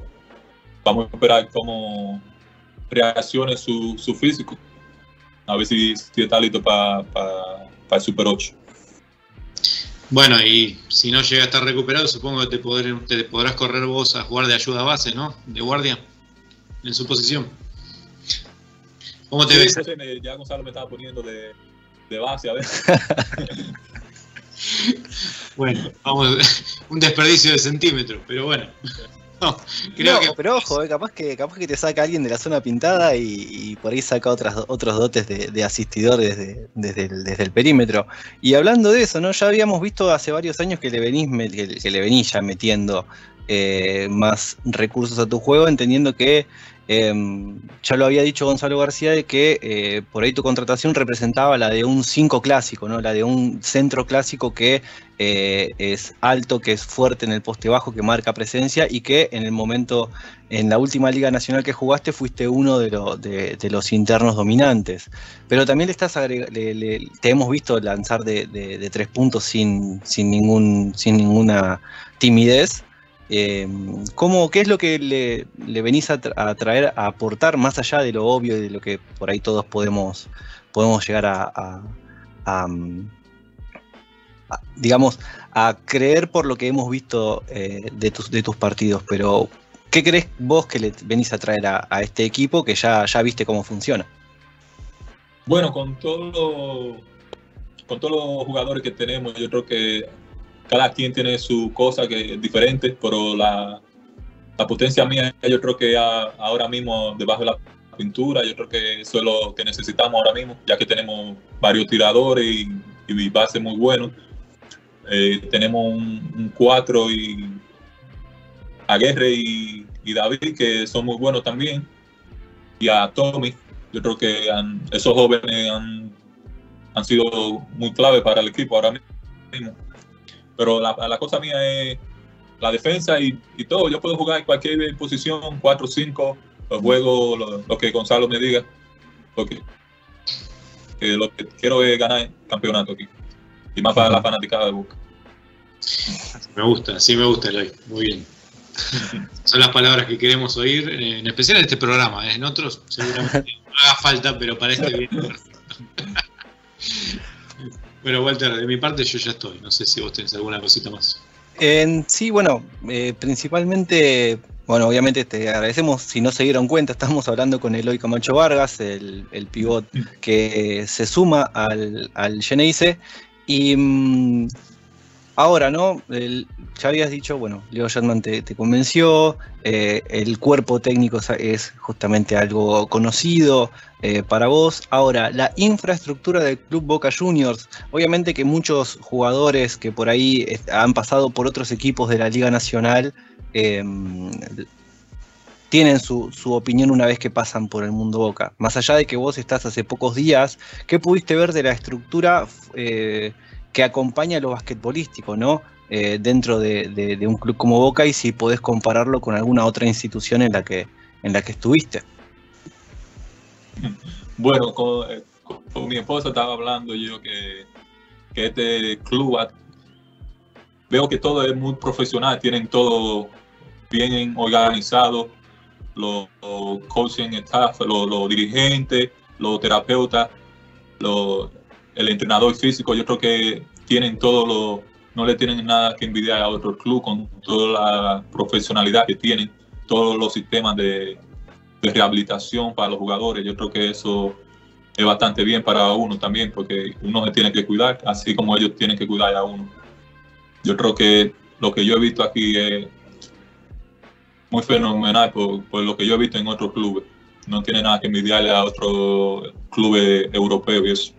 Vamos a esperar cómo reaccione su, físico, a ver si, si está listo para el Super 8. Bueno, y si no llega a estar recuperado, supongo que te, te podrás correr vos a jugar de ayuda base, ¿no? De guardia, en su posición. ¿Cómo te Sí, ves? ya Gonzalo me estaba poniendo de, de base a ver. Bueno, vamos, un desperdicio de centímetros, pero bueno. No, creo No, que pero ojo, eh, capaz que capaz que te saca alguien de la zona pintada y, y por ahí saca otras, otros dotes de, de asistidor desde, desde, el, desde el perímetro. Y hablando de eso, ¿no? Ya habíamos visto hace varios años que le venís, que, que le venís ya metiendo eh, más recursos a tu juego, entendiendo que em, ya lo había dicho Gonzalo García de que eh, por ahí tu contratación representaba la de un 5 clásico, ¿no? La de un centro clásico que eh, es alto, que es fuerte en el poste bajo, que marca presencia y que en el momento, en la última Liga Nacional que jugaste, fuiste uno de, lo- de- de los internos dominantes. Pero también le estás le- te hemos visto lanzar de- de tres puntos sin, sin, ningún, sin ninguna timidez. Eh, ¿cómo, ¿Qué es lo que le, venís a, tra- a traer, a aportar más allá de lo obvio y de lo que por ahí todos podemos, podemos llegar a, digamos, a creer por lo que hemos visto eh, de, tus, de tus partidos? Pero, ¿qué crees vos que le venís a traer a, este equipo que ya, ya viste cómo funciona? Bueno, con todos los, con todos los jugadores que tenemos, yo creo que cada quien tiene su cosa que es diferente, pero la, potencia mía, yo creo que ahora mismo debajo de la pintura, yo creo que eso es lo que necesitamos ahora mismo, ya que tenemos varios tiradores y, y bases muy buenos. Eh, tenemos un 4 y Aguerre y, y David, que son muy buenos también, y a Tommy. Yo creo que esos jóvenes han, han sido muy clave para el equipo ahora mismo. Pero la, la cosa mía es la defensa y, y todo. Yo puedo jugar en cualquier posición, 4 5, lo juego lo, lo que Gonzalo me diga. Porque que lo que quiero es ganar el campeonato aquí. Y más para la fanaticada de Boca. me gusta, sí me gusta Eloy, muy bien. Son las palabras que queremos oír, eh, en especial en este programa, ¿eh? en otros seguramente no haga falta, pero para este bien. Bueno, Walter, de mi parte yo ya estoy, no sé si vos tenés alguna cosita más. Sí, bueno, eh, principalmente, bueno, obviamente te agradecemos, si no se dieron cuenta, estamos hablando con Eloy Camacho Vargas, el, el pivot que se suma al, al. Y mm, ahora, ¿no? Ya habías dicho, bueno, Leo Shatman te, convenció, eh, el cuerpo técnico es justamente algo conocido eh, para vos. Ahora, la infraestructura del Club Boca Juniors, obviamente que muchos jugadores que por ahí eh, han pasado por otros equipos de la Liga Nacional eh, tienen su, opinión una vez que pasan por el mundo Boca. Más allá de que vos estás hace pocos días, ¿qué pudiste ver de la estructura eh, que acompaña lo basquetbolístico, ¿no? Dentro de, de- de un club como Boca y si podés compararlo con alguna otra institución en la que, en la que estuviste. Bueno, con, eh, con- mi esposa estaba hablando yo que, este club veo que todo es muy profesional, tienen todo bien organizado, los, los coaching staff, los, los dirigentes, los terapeutas, los- el entrenador físico, yo creo que tienen todo lo, no le tienen nada que envidiar a otro club con toda la profesionalidad que tienen, todos los sistemas de, de rehabilitación para los jugadores. Yo creo que eso es bastante bien para uno también, porque uno se tiene que cuidar, así como ellos tienen que cuidar a uno. Yo creo que lo que yo he visto aquí es muy fenomenal por, por lo que yo he visto en otros clubes. No tiene nada que envidiarle a otros clubes europeos y eso.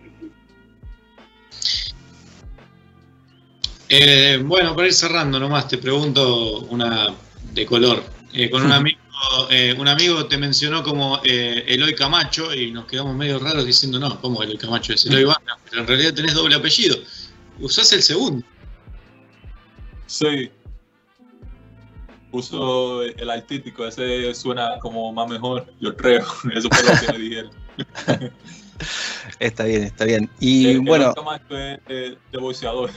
Eh, bueno, para ir cerrando nomás, te pregunto una de color. Eh, con un amigo, eh, un amigo te mencionó como eh, Eloy Camacho y nos quedamos medio raros diciendo, no, ¿cómo Eloy Camacho es Eloy Vargas? Pero en realidad tenés doble apellido. Usás el segundo. Sí. Uso el artístico, ese suena como más mejor, yo creo. Eso fue lo que me dijeron. Está bien, está bien. Y El- el bueno, es de boxeador.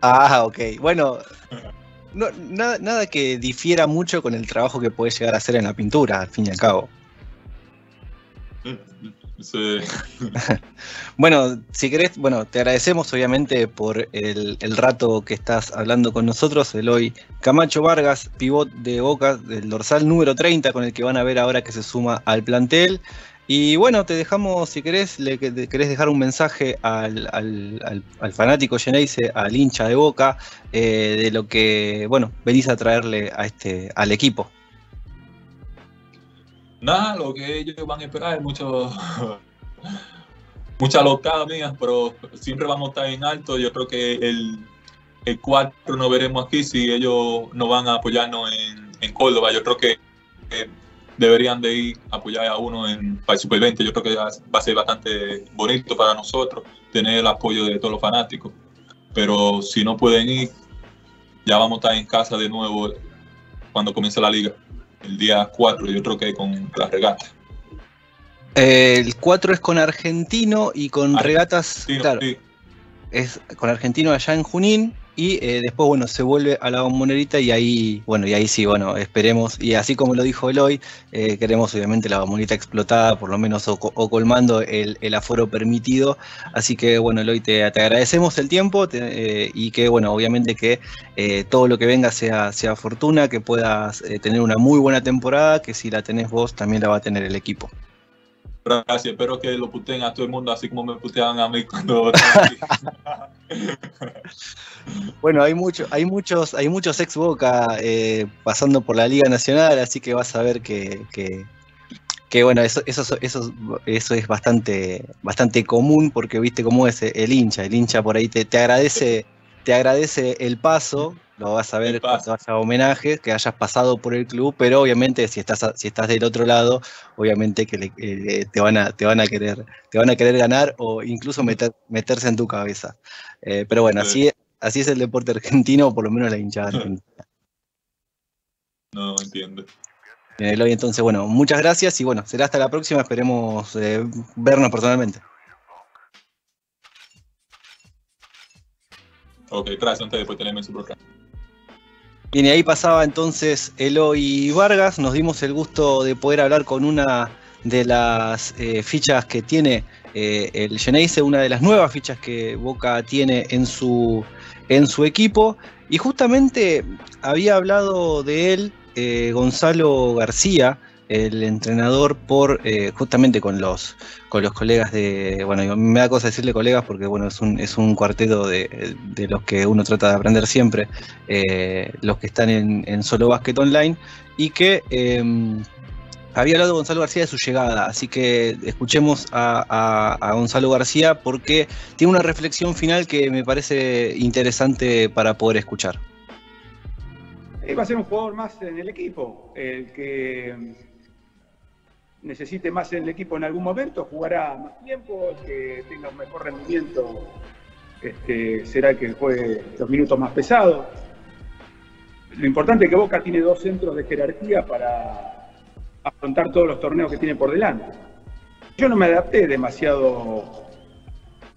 Ah, ok. Bueno, no, nada, nada que difiera mucho con el trabajo que puedes llegar a hacer en la pintura, al fin y al cabo. Sí. Bueno, si querés, bueno, te agradecemos obviamente por el, el rato que estás hablando con nosotros, Eloy Camacho Vargas, pivot de Boca del dorsal número 30, con el que van a ver ahora que se suma al plantel. Y bueno, te dejamos, si querés, le querés dejar un mensaje al, al- al- fanático Geneise, al hincha de Boca, eh, de lo que, bueno, venís a traerle a este, al equipo. Nada, lo que ellos van a esperar es mucho, mucha locada mía, pero siempre vamos a estar en alto. Yo creo que el, el 4 nos veremos aquí si ellos no van a apoyarnos en, en Córdoba. Yo creo que, que deberían de ir a apoyar a uno en para el Super 20. Yo creo que va a ser bastante bonito para nosotros tener el apoyo de todos los fanáticos. Pero si no pueden ir, ya vamos a estar en casa de nuevo cuando comience la liga. El día 4, yo creo que con la regata. Eh, el 4 es con Argentino y con Argentino, regatas, claro, sí. es con Argentino allá en Junín y eh, después bueno se vuelve a la bombonerita y ahí bueno y ahí sí bueno esperemos y así como lo dijo Eloy eh, queremos obviamente la bombonita explotada por lo menos o, co- o colmando el, el aforo permitido. Así que bueno Eloy te, te agradecemos el tiempo eh, y que bueno obviamente que eh, todo lo que venga sea sea fortuna que puedas tener una muy buena temporada que si la tenés vos también la va a tener el equipo Gracias, espero que lo puteen a todo el mundo así como me puteaban a mí cuando. Bueno, hay mucho, hay muchos, hay muchos ex Boca eh, pasando por la Liga Nacional, así que vas a ver que, que, que, bueno, eso, eso, eso, eso es bastante, bastante común porque viste cómo es el hincha, el hincha por ahí te, te agradece, te agradece el paso, lo vas a ver cuando haya homenaje, que hayas pasado por el club, pero obviamente si estás, si estás del otro lado, obviamente que le- eh, te van a, te van a querer, te van a querer ganar o incluso meter, meterse en tu cabeza. Eh, pero bueno, Sí. así, así es el deporte argentino, o por lo menos la hinchada argentina. No entiendo. Bien, Eloy, entonces, bueno, muchas gracias y bueno, será hasta la próxima. Esperemos eh, vernos personalmente. Ok, gracias a ustedes por tenerme en su programa. Bien, y ahí pasaba entonces Eloy Vargas. Nos dimos el gusto de poder hablar con una de las eh, fichas que tiene eh, el Geneise, una de las nuevas fichas que Boca tiene en su, en su equipo. Y justamente había hablado de él eh, Gonzalo García, el entrenador, por eh, justamente con los, con los colegas de. Bueno, me da cosa decirle colegas porque bueno, es un, es un cuarteto de, de los que uno trata de aprender siempre eh, los que están en, en Solo Basket Online, y que eh, había hablado Gonzalo García de su llegada, así que escuchemos a Gonzalo García porque tiene una reflexión final que me parece interesante para poder escuchar. Eh, va a ser un jugador más en el equipo. El que necesite más en el equipo en algún momento jugará más tiempo. El que tenga un mejor rendimiento este, será el que juegue los minutos más pesados. Lo importante es que Boca tiene dos centros de jerarquía para afrontar todos los torneos que tiene por delante. Yo no me adapté demasiado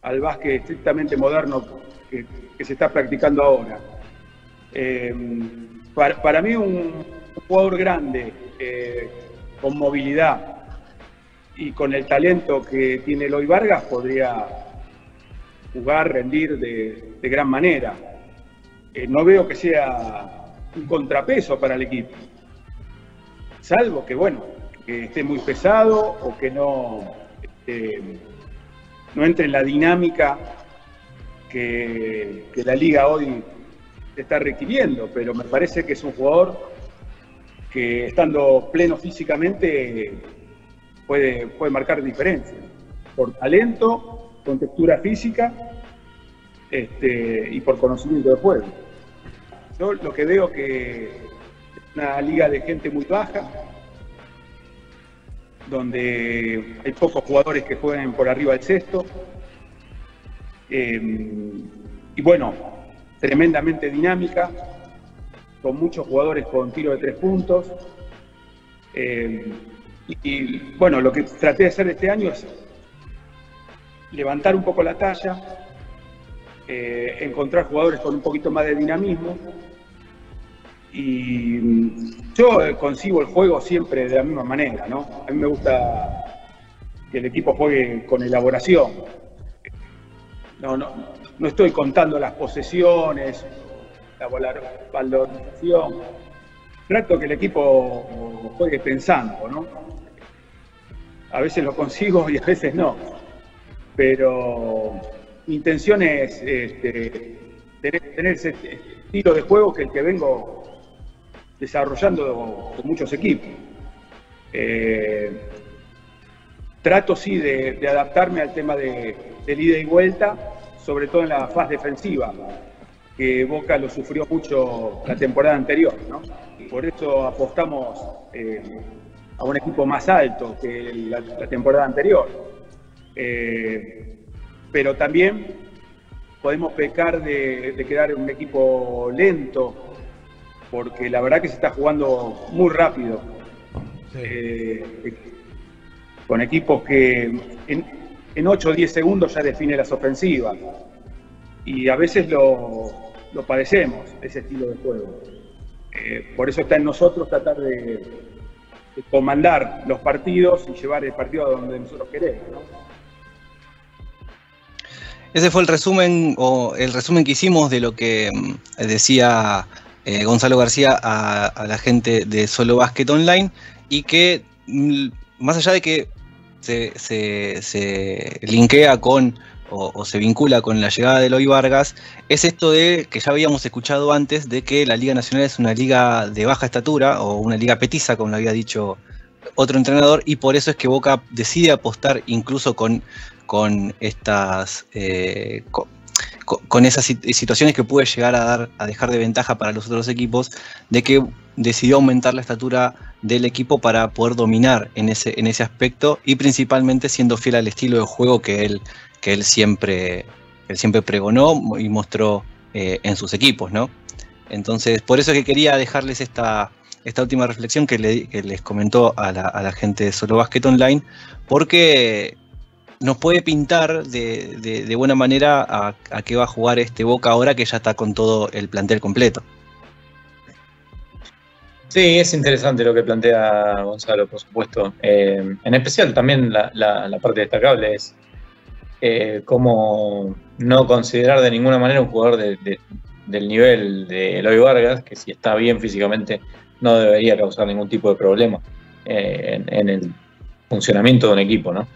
al básquet estrictamente moderno que, se está practicando ahora. Eh, para, para mí un jugador grande, eh, con movilidad y con el talento que tiene Eloy Vargas podría jugar, rendir de, de gran manera. Eh, no veo que sea un contrapeso para el equipo, salvo que bueno, que esté muy pesado o que no, este, no entre en la dinámica que, que la liga hoy está requiriendo, pero me parece que es un jugador que estando pleno físicamente puede, puede marcar diferencia. Por talento, con textura física este, y por conocimiento de juego. Yo lo que veo que es una liga de gente muy baja, donde hay pocos jugadores que jueguen por arriba del sexto. Eh, y bueno, tremendamente dinámica, con muchos jugadores con tiro de tres puntos. Eh, y, bueno, lo que traté de hacer este año es levantar un poco la talla, eh, encontrar jugadores con un poquito más de dinamismo. Y mm, yo eh, concibo el juego siempre de la misma manera, ¿no? A mí me gusta que el equipo juegue con elaboración. No, no, no estoy contando las posesiones, la valorización. Trato que el equipo juegue pensando, ¿no? A veces lo consigo y a veces no. Pero mi intención es este, tener, ese estilo de juego que el que vengo desarrollando con muchos equipos. Eh, trato sí de, adaptarme al tema de, ida y vuelta, sobre todo en la fase defensiva, que Boca lo sufrió mucho la temporada anterior. ¿no? Por eso apostamos eh, a un equipo más alto que la, temporada anterior. Eh, pero también podemos pecar de, de quedar un equipo lento, porque la verdad que se está jugando muy rápido. Eh, con equipos que en, en 8 o 10 segundos ya define las ofensivas. Y a veces lo, lo padecemos, ese estilo de juego. Eh, por eso está en nosotros tratar de, comandar los partidos y llevar el partido a donde nosotros queremos. Ese fue el resumen o el resumen que hicimos de lo que mm, decía eh, Gonzalo García a, la gente de Solo Basket Online y que mm, más allá de que se, se linkea con o, se vincula con la llegada de Eloy Vargas, es esto de que ya habíamos escuchado antes de que la Liga Nacional es una liga de baja estatura o una liga petiza, como lo había dicho otro entrenador, y por eso es que Boca decide apostar incluso con, con estas eh, con, esas situaciones que puede llegar a dar a dejar de ventaja para los otros equipos, de que decidió aumentar la estatura del equipo para poder dominar en ese, en ese aspecto y principalmente siendo fiel al estilo de juego que él que él siempre, él siempre pregonó y mostró eh, en sus equipos, ¿no? Entonces, por eso es que quería dejarles esta, esta última reflexión que, les comentó a la, gente de Solo Basket Online, porque nos puede pintar de, buena manera a, qué va a jugar este Boca ahora que ya está con todo el plantel completo. Sí, es interesante lo que plantea Gonzalo, por supuesto. Eh, en especial también la, la, parte destacable es eh, como no considerar de ninguna manera un jugador del nivel de Eloy Vargas, que si está bien físicamente no debería causar ningún tipo de problema eh, en, el funcionamiento de un equipo, ¿no?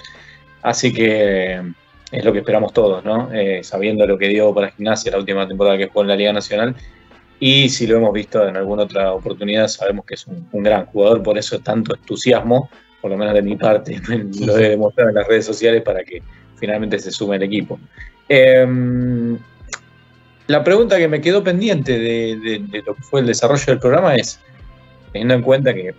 Así que eh, es lo que esperamos todos, ¿no? sabiendo lo que dio para Gimnasia la última temporada que jugó en la Liga Nacional. Y si lo hemos visto en alguna otra oportunidad, sabemos que es un, un gran jugador, por eso tanto entusiasmo, por lo menos de mi parte, lo he demostrado en las redes sociales para que finalmente se sume el equipo. Em, la pregunta que me quedó pendiente de, lo que fue el desarrollo del programa es, teniendo en cuenta que,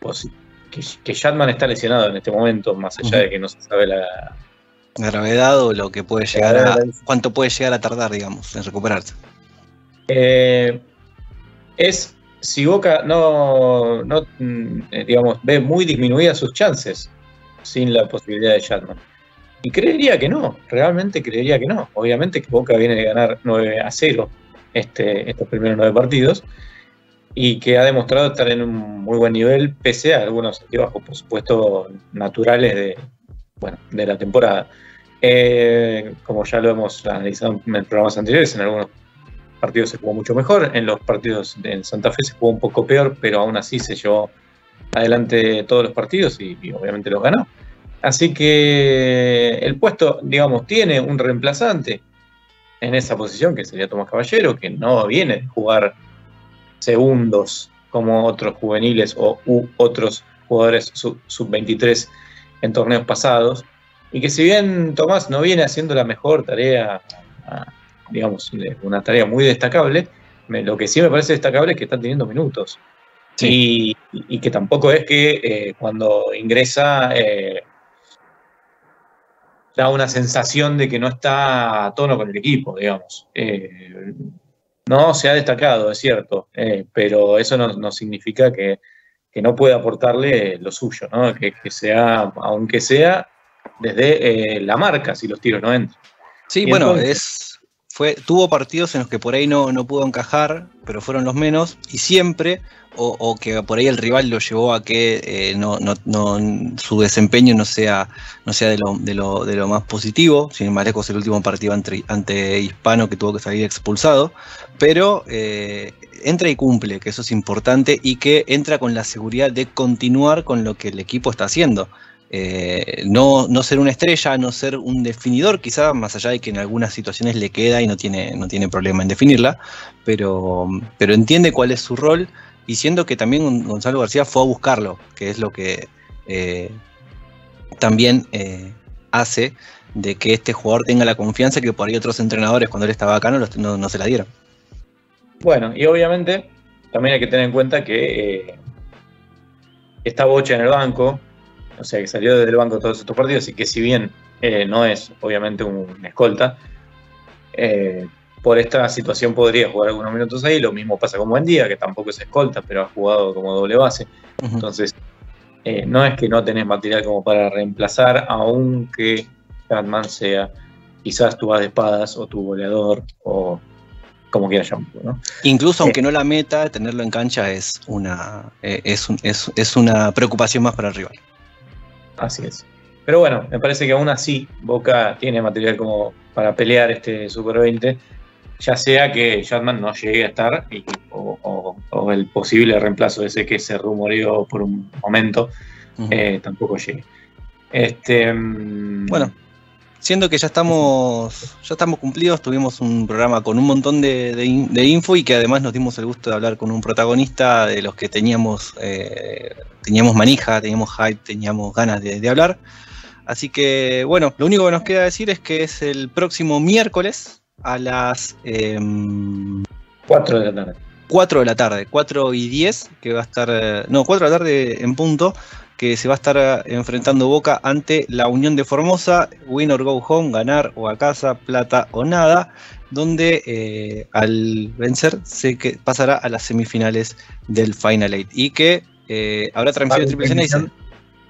pues, que, está lesionado en este momento, más allá de que no se sabe la, gravedad o lo que puede llegar a, cuánto puede llegar a tardar, digamos, en recuperarse. Eh, es si Boca no, no, mm, eh, digamos, ve muy disminuidas sus chances sin la posibilidad de Shatman. Y creería que no, realmente creería que no. Obviamente que Boca viene de ganar 9 a 0 este, estos primeros 9 partidos y que ha demostrado estar en un muy buen nivel, pese a algunos altibajos, por supuesto, naturales de, bueno, de la temporada. Eh, como ya lo hemos analizado en programas anteriores, en algunos partidos se jugó mucho mejor, en los partidos en Santa Fe se jugó un poco peor, pero aún así se llevó adelante todos los partidos y obviamente los ganó. Así que el puesto, digamos, tiene un reemplazante en esa posición, que sería Tomás Caballero, que no viene de jugar segundos como otros juveniles o otros jugadores sub-23 en torneos pasados, y que si bien Tomás no viene haciendo la mejor tarea, digamos, una tarea muy destacable, lo que sí me parece destacable es que está teniendo minutos. Y, que tampoco es que eh, cuando ingresa eh, da una sensación de que no está a tono con el equipo, digamos. Eh, no se ha destacado, es cierto, eh, pero eso no, significa que, no pueda aportarle lo suyo, ¿no? que, sea, aunque sea desde eh, la marca, si los tiros no entran. Sí, Y bueno, entonces- es fue tuvo partidos en los que por ahí no, no pudo encajar, pero fueron los menos, y siempre, o, que por ahí el rival lo llevó a que eh, no, no- su desempeño no sea, no sea de, lo, de, lo, de lo más positivo, sin más lejos el último partido ante, ante Hispano que tuvo que salir expulsado, pero eh, entra y cumple, que eso es importante, y que entra con la seguridad de continuar con lo que el equipo está haciendo. Eh, no, no ser una estrella, no ser un definidor, quizá más allá de que en algunas situaciones le queda y no tiene, no tiene problema en definirla, pero, pero entiende cuál es su rol y siendo que también Gonzalo García fue a buscarlo, que es lo que eh, también eh, hace de que este jugador tenga la confianza que por ahí otros entrenadores cuando él estaba acá no, no se la dieron. Bueno, y obviamente también hay que tener en cuenta que eh, está Bocha en el banco, o sea que salió desde el banco todos estos partidos y que si bien eh, no es obviamente un escolta, eh, por esta situación podría jugar algunos minutos ahí. Lo mismo pasa con Buendía, que tampoco es escolta, pero ha jugado como doble base. Entonces, eh, no es que no tenés material como para reemplazar, aunque Catman sea quizás tu as de espadas o tu goleador o como quieras llamarlo, ¿no? Incluso aunque no la meta, tenerlo en cancha es una, eh, es, un- es- es una preocupación más para el rival. Así es. Pero bueno, me parece que aún así Boca tiene material como para pelear este Super 20, ya sea que Jatman no llegue a estar y- o, o- o el posible reemplazo ese que se rumoreó por un momento eh, tampoco llegue. Este, mm, Bueno, siendo que ya estamos, ya estamos cumplidos, tuvimos un programa con un montón de, de in- de info y que además nos dimos el gusto de hablar con un protagonista de los que teníamos, eh, teníamos manija, teníamos hype, teníamos ganas de, de hablar. Así que bueno, lo único que nos queda decir es que es el próximo miércoles a las em, 4 de la tarde. 4 de la tarde, 4 y 10, que va a estar, eh, no, 4 de la tarde en punto, que se va a estar eh, enfrentando Boca ante la Unión de Formosa, win or go home, ganar o a casa, plata o nada, donde eh, al vencer se que pasará a las semifinales del Final Eight y que eh, habrá transmisión de Triple dice.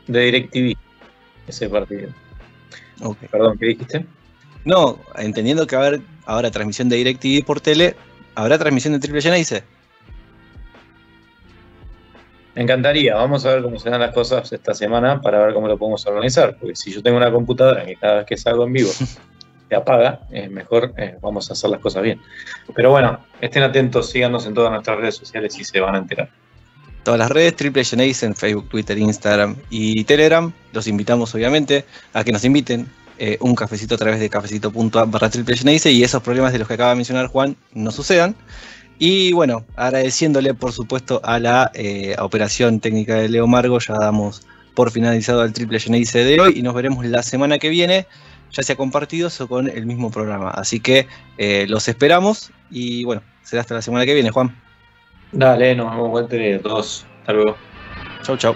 de DirecTV ese partido. Perdón, ¿qué dijiste? No, entendiendo que haber ahora transmisión de DirecTV por tele, ¿habrá transmisión de Triple dice? Me encantaría, vamos a ver cómo se dan las cosas esta semana para ver cómo lo podemos organizar, porque si yo tengo una computadora que cada vez que salgo en vivo se apaga, es mejor eh, vamos a hacer las cosas bien. Pero bueno, estén atentos, síganos en todas nuestras redes sociales y se van a enterar. todas las redes, Triple Genesis en Facebook, Twitter, Instagram y Telegram. Los invitamos obviamente a que nos inviten eh, un cafecito a través de cafecito.app barra Triple y esos problemas de los que acaba de mencionar Juan no sucedan. Y bueno, agradeciéndole por supuesto a la eh, operación técnica de Leo Margo, ya damos por finalizado el Triple Genesis de hoy y nos veremos la semana que viene, ya sea compartidos o con el mismo programa. Así que eh, los esperamos y bueno, será hasta la semana que viene, Juan. Dale, nos vemos entre dos. Hasta luego. Chau, chau.